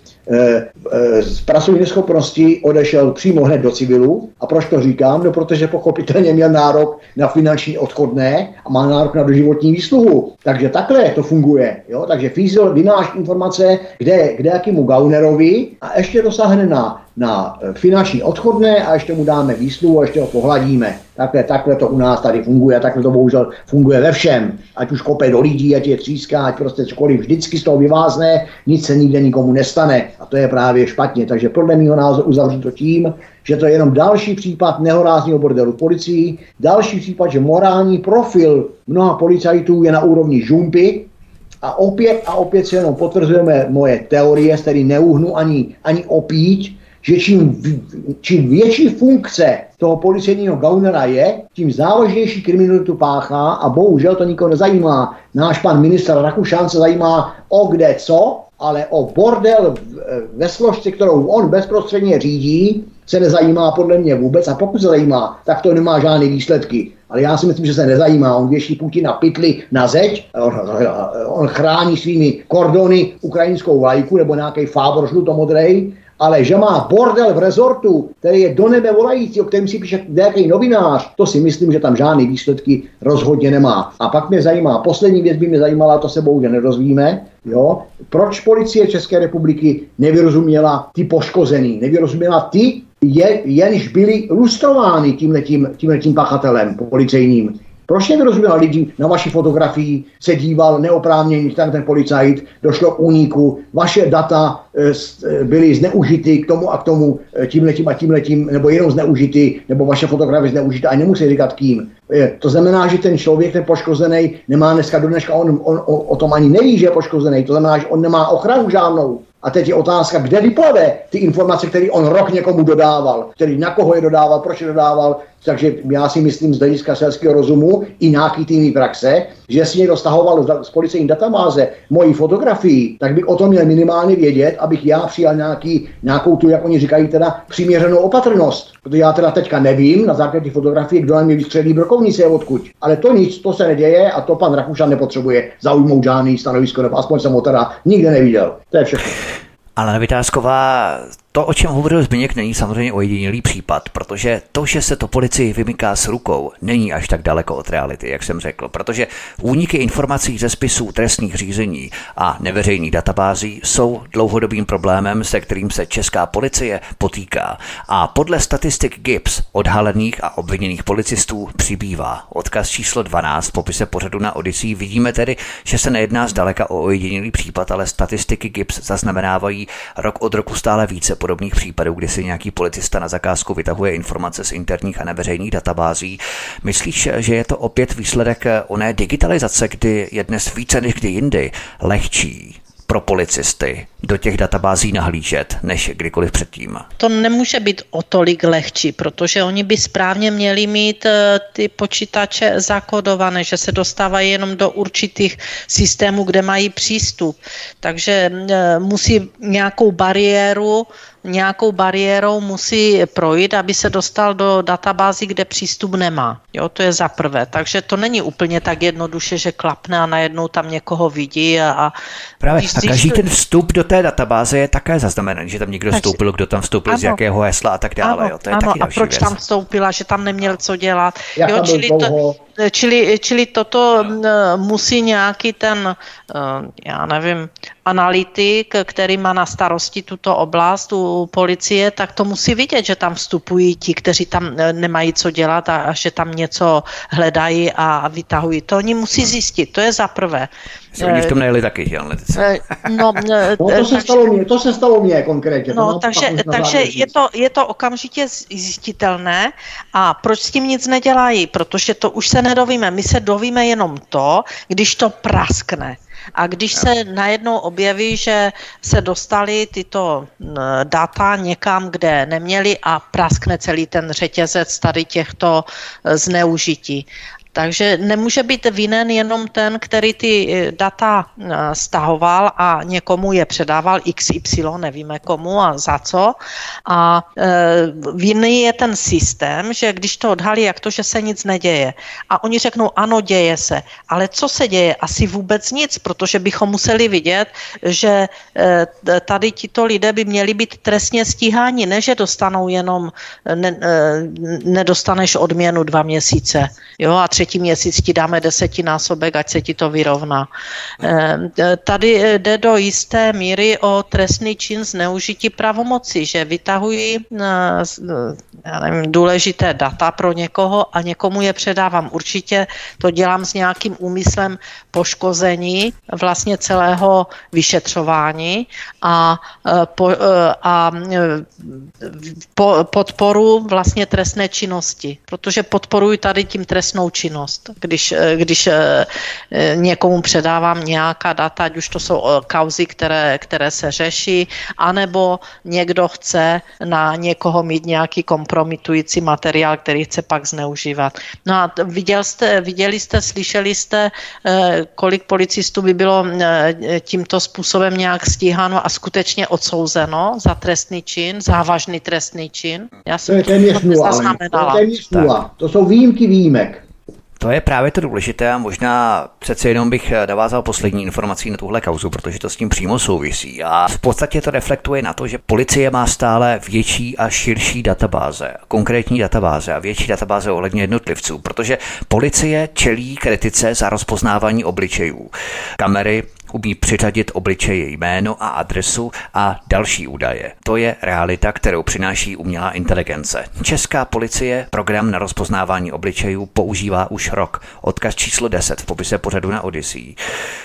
z pracovní neschopnosti odešel přímo hned do civilu. A proč to říkám? No, protože pochopitelně měl nárok na finanční odchodné a má nárok na doživotní výsluhu. Takže takhle to funguje. Jo? Takže Fízel vynáší informace, kde, kde jakýmu Gaunerovi a ještě dosáhne na na eh, finanční odchodné a ještě mu dáme výsluhu a ještě ho pohladíme. Takhle, takhle to u nás tady funguje a takhle to bohužel funguje ve všem. Ať už kope do lidí, ať je tříská, ať prostě cokoliv vždycky z toho vyvázne, nic se nikde nikomu nestane. A to je právě špatně. Takže podle mého názoru uzavřít to tím, že to je jenom další případ nehorázního bordelu policii, další případ, že morální profil mnoha policajtů je na úrovni žumpy, a opět a opět se jenom potvrzujeme moje teorie, z který neuhnu ani, ani opíť, že čím, čím větší funkce toho policejního gaunera je, tím závažnější kriminalitu páchá a bohužel to nikoho nezajímá. Náš pan ministr Rakušán se zajímá o kde co, ale o bordel ve složce, kterou on bezprostředně řídí, se nezajímá podle mě vůbec a pokud se zajímá, tak to nemá žádné výsledky. Ale já si myslím, že se nezajímá. On věší Putina pytli na zeď, on, on chrání svými kordony ukrajinskou vlajku nebo nějaký fábor žlutomodrej ale že má bordel v rezortu, který je do nebe volající, o kterém si píše nějaký novinář, to si myslím, že tam žádný výsledky rozhodně nemá. A pak mě zajímá, poslední věc by mě zajímala, to se bohužel nerozvíme, jo, proč policie České republiky nevyrozuměla ty poškozený, nevyrozuměla ty, je, jenž byli lustrovány tímhletím, tímhletím pachatelem policejním. Proč z lidí na vaší fotografii se díval neoprávněně, tam ten policajt, došlo k úniku, vaše data e, e, byly zneužity k tomu a k tomu, e, tím letím a tím letím, nebo jenom zneužity, nebo vaše fotografie zneužita a nemusí říkat kým. To znamená, že ten člověk, ten poškozený, nemá dneska do dneška, on, on, on o tom ani neví, že je poškozený, to znamená, že on nemá ochranu žádnou. A teď je otázka, kde vyplave ty informace, které on rok někomu dodával, který na koho je dodával, proč je dodával. Takže já si myslím z hlediska selského rozumu i nějaký týmní praxe, že si někdo stahoval z policejní databáze moji fotografii, tak bych o tom měl minimálně vědět, abych já přijal nějaký, nějakou tu, jak oni říkají, teda přiměřenou opatrnost. Protože já teda teďka nevím na základě fotografie, kdo na mě vystřelí brokovnice odkud. Ale to nic, to se neděje a to pan Rakušan nepotřebuje zaujmout žádný stanovisko, nebo aspoň jsem ho teda nikde neviděl. To je všechno. Ale Vytázková to, o čem hovoril Zbigněk, není samozřejmě ojedinělý případ, protože to, že se to policii vymyká s rukou, není až tak daleko od reality, jak jsem řekl, protože úniky informací ze spisů trestních řízení a neveřejných databází jsou dlouhodobým problémem, se kterým se česká policie potýká. A podle statistik GIPS odhalených a obviněných policistů přibývá. Odkaz číslo 12 v popise pořadu na Odyssey vidíme tedy, že se nejedná zdaleka o ojedinělý případ, ale statistiky GIPS zaznamenávají rok od roku stále více podobných případů, kdy si nějaký policista na zakázku vytahuje informace z interních a neveřejných databází. Myslíš, že je to opět výsledek oné digitalizace, kdy je dnes více než kdy jindy lehčí pro policisty do těch databází nahlížet, než kdykoliv předtím? To nemůže být o tolik lehčí, protože oni by správně měli mít eh, ty počítače zakodované, že se dostávají jenom do určitých systémů, kde mají přístup. Takže eh, musí nějakou bariéru nějakou bariérou musí projít, aby se dostal do databázy, kde přístup nemá. Jo, to je za prvé. Takže to není úplně tak jednoduše, že klapne a najednou tam někoho vidí. A, a Právě, a každý ten vstup do té databáze je také zaznamenaný, že tam někdo Takže, vstoupil, kdo tam vstoupil, ano, z jakého hesla a tak dále. Ano, jo, to je ano, taky a proč věc. tam vstoupila, že tam neměl co dělat. Jo, čili, to, čili, čili toto musí nějaký ten, já nevím, analytik, který má na starosti tuto oblast u policie, tak to musí vidět, že tam vstupují ti, kteří tam nemají co dělat a, a že tam něco hledají a vytahují. To oni musí zjistit, to je za prvé. Se oni v tom nejeli taky, že analytici. No, no, to, se stalo mě, to se stalo mě konkrétně. No, takže, takže je, to, je to okamžitě zjistitelné a proč s tím nic nedělají? Protože to už se nedovíme. My se dovíme jenom to, když to praskne. A když se najednou objeví, že se dostali tyto data někam, kde neměli a praskne celý ten řetězec tady těchto zneužití. Takže nemůže být vinen jenom ten, který ty eh, data eh, stahoval a někomu je předával XY, nevíme komu a za co. A e, vinný je ten systém, že když to odhalí, jak to, že se nic neděje. A oni řeknou, ano, děje se. Ale co se děje? Asi vůbec nic, protože bychom museli vidět, že tady tito lidé by měli být trestně stíháni, ne, že dostanou jenom, ne, nedostaneš odměnu dva měsíce. Jo, a tři třetí měsíc ti dáme desetinásobek, ať se ti to vyrovná. Ehm, tady jde do jisté míry o trestný čin zneužití pravomoci, že vytahují eh, já nevím, důležité data pro někoho a někomu je předávám. Určitě to dělám s nějakým úmyslem poškození vlastně celého vyšetřování a, eh, po, eh, a po, podporu vlastně trestné činnosti, protože podporuji tady tím trestnou činnost činnost. Když, eh, když eh, eh, někomu předávám nějaká data, ať už to jsou kauzy, které, které se řeší, anebo někdo chce na někoho mít nějaký kompromitující materiál, který chce pak zneužívat. No a viděl jste, viděli jste, slyšeli jste, kolik policistů by bylo tímto způsobem nějak stíháno a skutečně odsouzeno za trestný čin, závažný trestný čin? Já jsem to je téměř nula, to, je téměř nula. to jsou výjimky výjimek. To je právě to důležité a možná přece jenom bych navázal poslední informací na tuhle kauzu, protože to s tím přímo souvisí. A v podstatě to reflektuje na to, že policie má stále větší a širší databáze, konkrétní databáze a větší databáze ohledně jednotlivců, protože policie čelí kritice za rozpoznávání obličejů. Kamery umí přiřadit obličeje jméno a adresu a další údaje. To je realita, kterou přináší umělá inteligence. Česká policie program na rozpoznávání obličejů používá už rok. Odkaz číslo 10 v popise pořadu na Odyssey.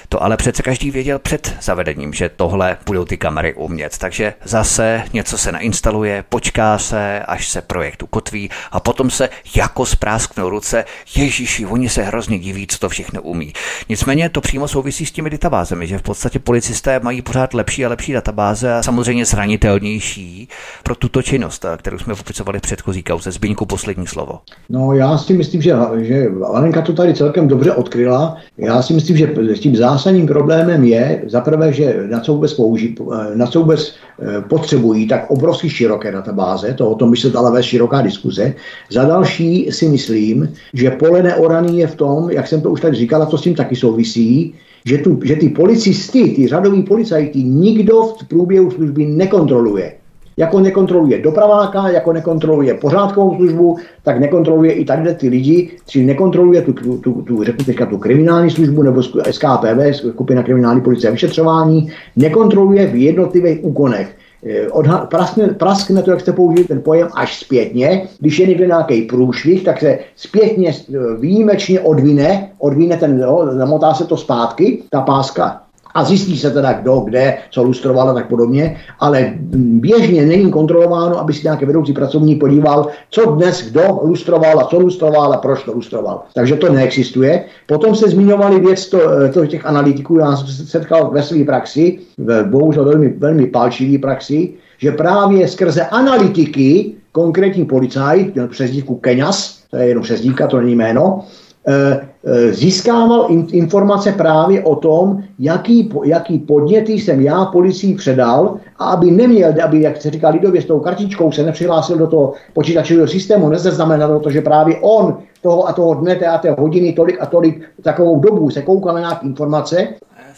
To ale přece každý věděl před zavedením, že tohle budou ty kamery umět. Takže zase něco se nainstaluje, počká se, až se projekt ukotví a potom se jako sprásknou ruce, ježíši, oni se hrozně diví, co to všechno umí. Nicméně to přímo souvisí s těmi databázemi, že v podstatě policisté mají pořád lepší a lepší databáze a samozřejmě zranitelnější pro tuto činnost, kterou jsme popisovali v předchozí kauze. Zbyňku poslední slovo. No já si myslím, že, že Alenka to tady celkem dobře odkryla. Já si myslím, že s tím zásadním problémem je zaprvé, že na co vůbec, použí, na co vůbec eh, potřebují tak obrovsky široké databáze, to o tom by se dala vést široká diskuze. Za další si myslím, že pole neoraný je v tom, jak jsem to už tak říkal, a to s tím taky souvisí, že, tu, že ty policisty, ty řadoví policajti, nikdo v průběhu služby nekontroluje. Jako nekontroluje dopraváka, jako nekontroluje pořádkovou službu, tak nekontroluje i tady ty lidi, či nekontroluje tu, tu, tu, tu, řeknu teďka, tu kriminální službu nebo SKPV, skupina kriminální policie a vyšetřování, nekontroluje v jednotlivých úkonech. Eh, odha- praskne, praskne to, jak jste použili ten pojem, až zpětně. Když je někde nějaký průšvih, tak se zpětně eh, výjimečně odvine, odvine ten, jo, zamotá se to zpátky, ta páska a zjistí se teda, kdo, kde, co lustroval a tak podobně, ale běžně není kontrolováno, aby si nějaký vedoucí pracovník podíval, co dnes kdo lustroval a co lustroval a proč to lustroval. Takže to neexistuje. Potom se zmiňovali věc to, to těch analytiků, já jsem se setkal ve své praxi, v bohužel velmi, velmi palčivý praxi, že právě skrze analytiky konkrétní policajt, měl přezdívku Keňas, to je jenom přezdívka, to není jméno, Eh, získával informace právě o tom, jaký, jaký podněty jsem já policii předal a aby neměl, aby, jak se říká lidově, s tou kartičkou se nepřihlásil do toho počítačového systému, nezaznamenalo to, že právě on toho a toho dne, té a té hodiny, tolik a tolik takovou dobu se koukal na informace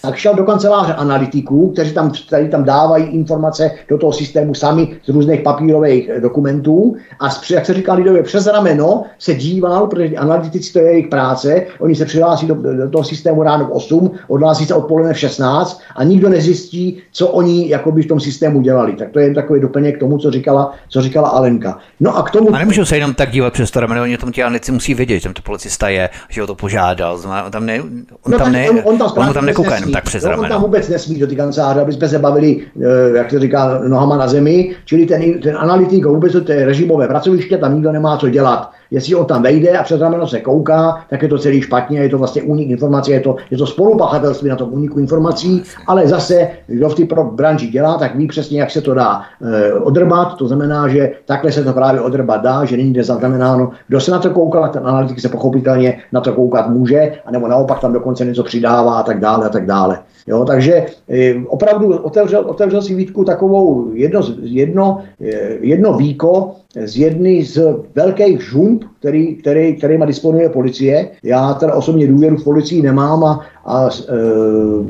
tak šel do kanceláře analytiků, kteří tam, kteří tam dávají informace do toho systému sami z různých papírových eh, dokumentů a jak se říká lidově přes rameno se díval, protože analytici to je jejich práce, oni se přihlásí do, do toho systému ráno v 8, odhlásí se odpoledne v 16 a nikdo nezjistí, co oni jakoby v tom systému dělali. Tak to je jen takový doplněk k tomu, co říkala, co říkala Alenka. No a k tomu... A nemůžu se jenom tak dívat přes to rameno, oni tom ti analytici musí vědět, že tam to policista je, že ho to požádal, on tam ne, on no, tam ne, on, on, tam, on tam nekouká jenom tak přes rameno. On tam vůbec nesmí do ty kanceláře, aby jsme se bavili, eh, jak se říká, nohama na zemi, čili ten, ten analytik vůbec to je režimové pracoviště, tam nikdo nemá co dělat jestli on tam vejde a přes rameno se kouká, tak je to celý špatně, je to vlastně únik informací, je to, je to spolupachatelství na tom úniku informací, ale zase, kdo v té branži dělá, tak ví přesně, jak se to dá e, odrbat, to znamená, že takhle se to právě odrbat dá, že není zaznamenáno, kdo se na to koukal, ten analytik se pochopitelně na to koukat může, anebo naopak tam dokonce něco přidává a tak dále a tak dále. Jo, takže e, opravdu otevřel, otevřel si Vítku takovou jedno, jedno, e, jedno víko, z jedny z velkých žump, který, který, kterýma disponuje policie. Já teda osobně důvěru v policii nemám a, a uh,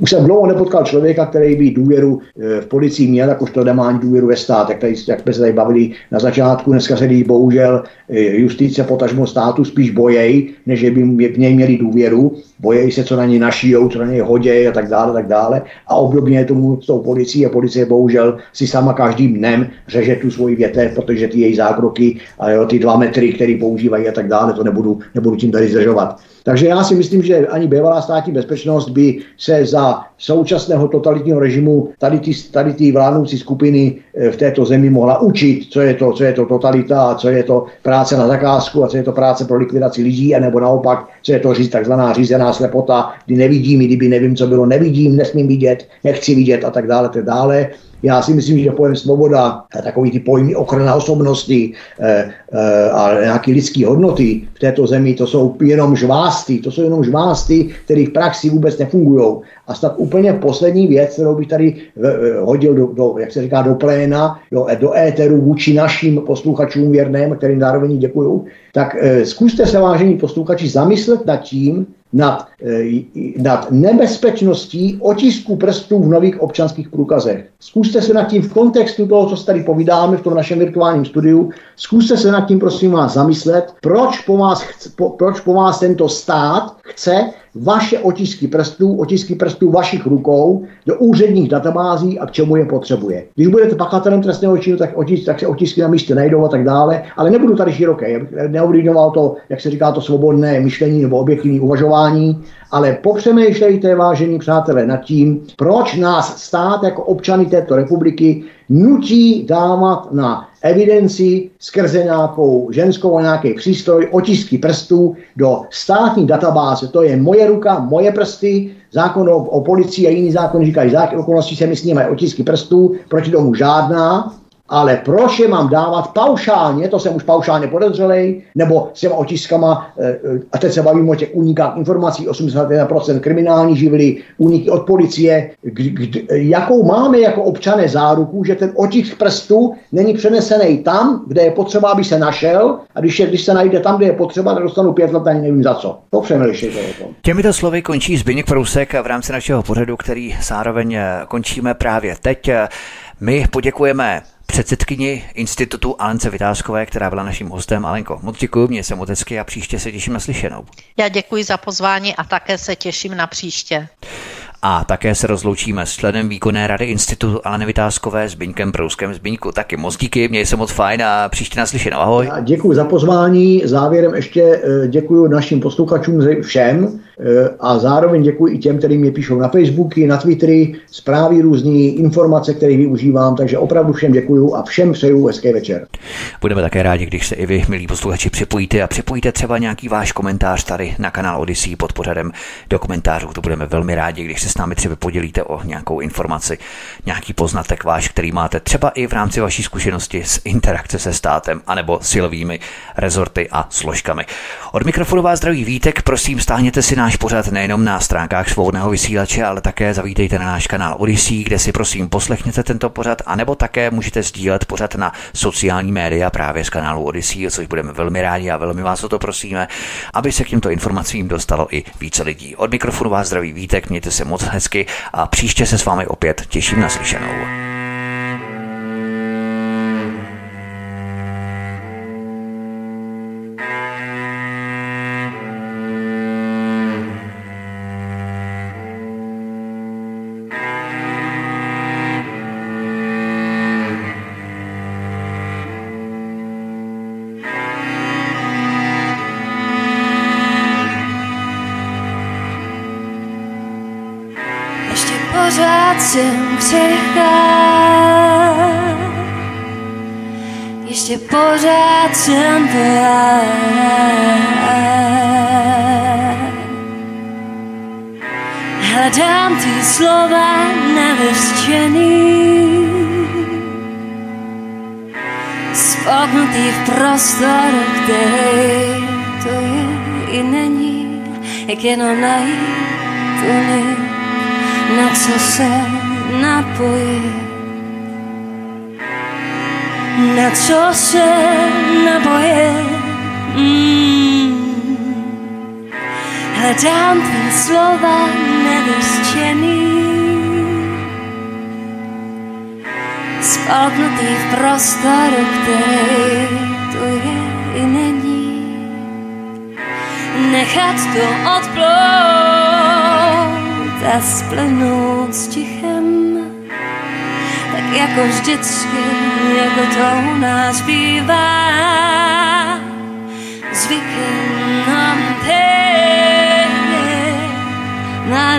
už jsem dlouho nepotkal člověka, který by důvěru uh, v policii měl, jakožto nemá ani důvěru ve stát, jak, tady, jak jsme se tady bavili na začátku. Dneska se jí bohužel justice potažmo státu spíš bojej, než by v něj měli důvěru. Bojejí se, co na něj našijou, co na něj hodějí a tak dále, a tak dále. A obdobně tomu s tou policií a policie bohužel si sama každým dnem řeže tu svoji větev, protože ty její zákroky a jo, ty dva metry, které používají a tak dále, to nebudu, nebudu tím tady zdržovat. Takže já si myslím, že ani bývalá státní bezpečnost by se za současného totalitního režimu tady ty, tady ty vládnoucí skupiny v této zemi mohla učit, co je to, co je to totalita co je to práce na zakázku a co je to práce pro likvidaci lidí, anebo naopak, co je to takzvaná řízená slepota, kdy nevidím, kdyby nevím, co bylo, nevidím, nesmím vidět, nechci vidět a tak dále, tak dále. Já si myslím, že pojem svoboda, takový ty pojmy ochrana osobnosti e, e, a nějaké lidské hodnoty v této zemi, to jsou jenom žvásty, to jsou jenom žvásty, které v praxi vůbec nefungují. A snad úplně poslední věc, kterou bych tady hodil do, do, jak se říká, do pléna, do, do éteru vůči našim posluchačům věrným, kterým zároveň děkuju, tak e, zkuste se, vážení posluchači, zamyslet nad tím, nad, eh, nad nebezpečností otisku prstů v nových občanských průkazech. Zkuste se nad tím v kontextu toho, co tady povídáme v tom našem virtuálním studiu, zkuste se nad tím prosím vás zamyslet, proč po vás, chce, po, proč po vás tento stát chce vaše otisky prstů, otisky prstů vašich rukou do úředních databází a k čemu je potřebuje. Když budete pachatelem trestného činu, tak, otisk, tak se otisky na místě najdou a tak dále, ale nebudu tady široké, neovlivňoval to, jak se říká, to svobodné myšlení nebo objektivní uvažování, ale popřemýšlejte, vážení přátelé, nad tím, proč nás stát jako občany této republiky nutí dávat na evidenci skrze nějakou ženskou nějaký přístroj otisky prstů do státní databáze. To je moje ruka, moje prsty, zákon o, o policii a jiný zákon říkají, zákon okolností se mi snímají otisky prstů, proti tomu žádná, ale proč je mám dávat paušálně, to jsem už paušálně podezřelej, nebo s těma otiskama, eh, eh, a teď se bavím o těch únikách informací, 81% kriminální živly, úniky od policie, jakou máme jako občané záruku, že ten otisk prstu není přenesený tam, kde je potřeba, aby se našel, a když, je, když se najde tam, kde je potřeba, tak dostanu pět let, ani nevím za co. To přemýšlejte o tom. Těmito slovy končí Zbyněk Prousek v rámci našeho pořadu, který zároveň eh, končíme právě teď. My poděkujeme předsedkyni institutu Alence Vytázkové, která byla naším hostem. Alenko, moc děkuji, mě se hezky a příště se těším na slyšenou. Já děkuji za pozvání a také se těším na příště. A také se rozloučíme s členem výkonné rady institutu Aleny Vytázkové s Byňkem Prouskem Zbyňku. Taky moc díky, měj se moc fajn a příště naslyšenou. Ahoj. Já děkuji za pozvání. Závěrem ještě eh, děkuji našim posluchačům všem eh, a zároveň děkuji i těm, kteří mě píšou na Facebooky, na Twittery, zprávy různý, informace, které využívám, takže opravdu všem děkuji a všem přeju hezký večer. Budeme také rádi, když se i vy, milí posluchači, připojíte a připojíte třeba nějaký váš komentář tady na kanál Odyssey pod pořadem do komentářů. To budeme velmi rádi, když se s námi třeba podělíte o nějakou informaci, nějaký poznatek váš, který máte třeba i v rámci vaší zkušenosti s interakce se státem anebo silovými rezorty a složkami. Od mikrofonu vás zdraví Vítek, prosím stáhněte si náš pořad nejenom na stránkách svobodného vysílače, ale také zavítejte na náš kanál Odyssey, kde si prosím poslechněte tento pořad, anebo také můžete sdílet pořad na sociální média právě z kanálu Odyssey, což budeme velmi rádi a velmi vás o to prosíme, aby se k těmto informacím dostalo i více lidí. Od mikrofonu vás zdraví Vítek, mějte se moc hezky a příště se s vámi opět těším na slyšenou. Pořád jsem. Hledám ty slova nevyřčený, spoknutý v prostoru, který to je i není, jak jenom najít tu na co se napojit, na co se napojit. Mm. Hledám tvý slova nevyřčený, spolknutý v prostoru, který tu je i není. Nechat to odplout a splynout s tichem, tak jako vždycky, jako to u nás bývá. Zvykem nám pěkně na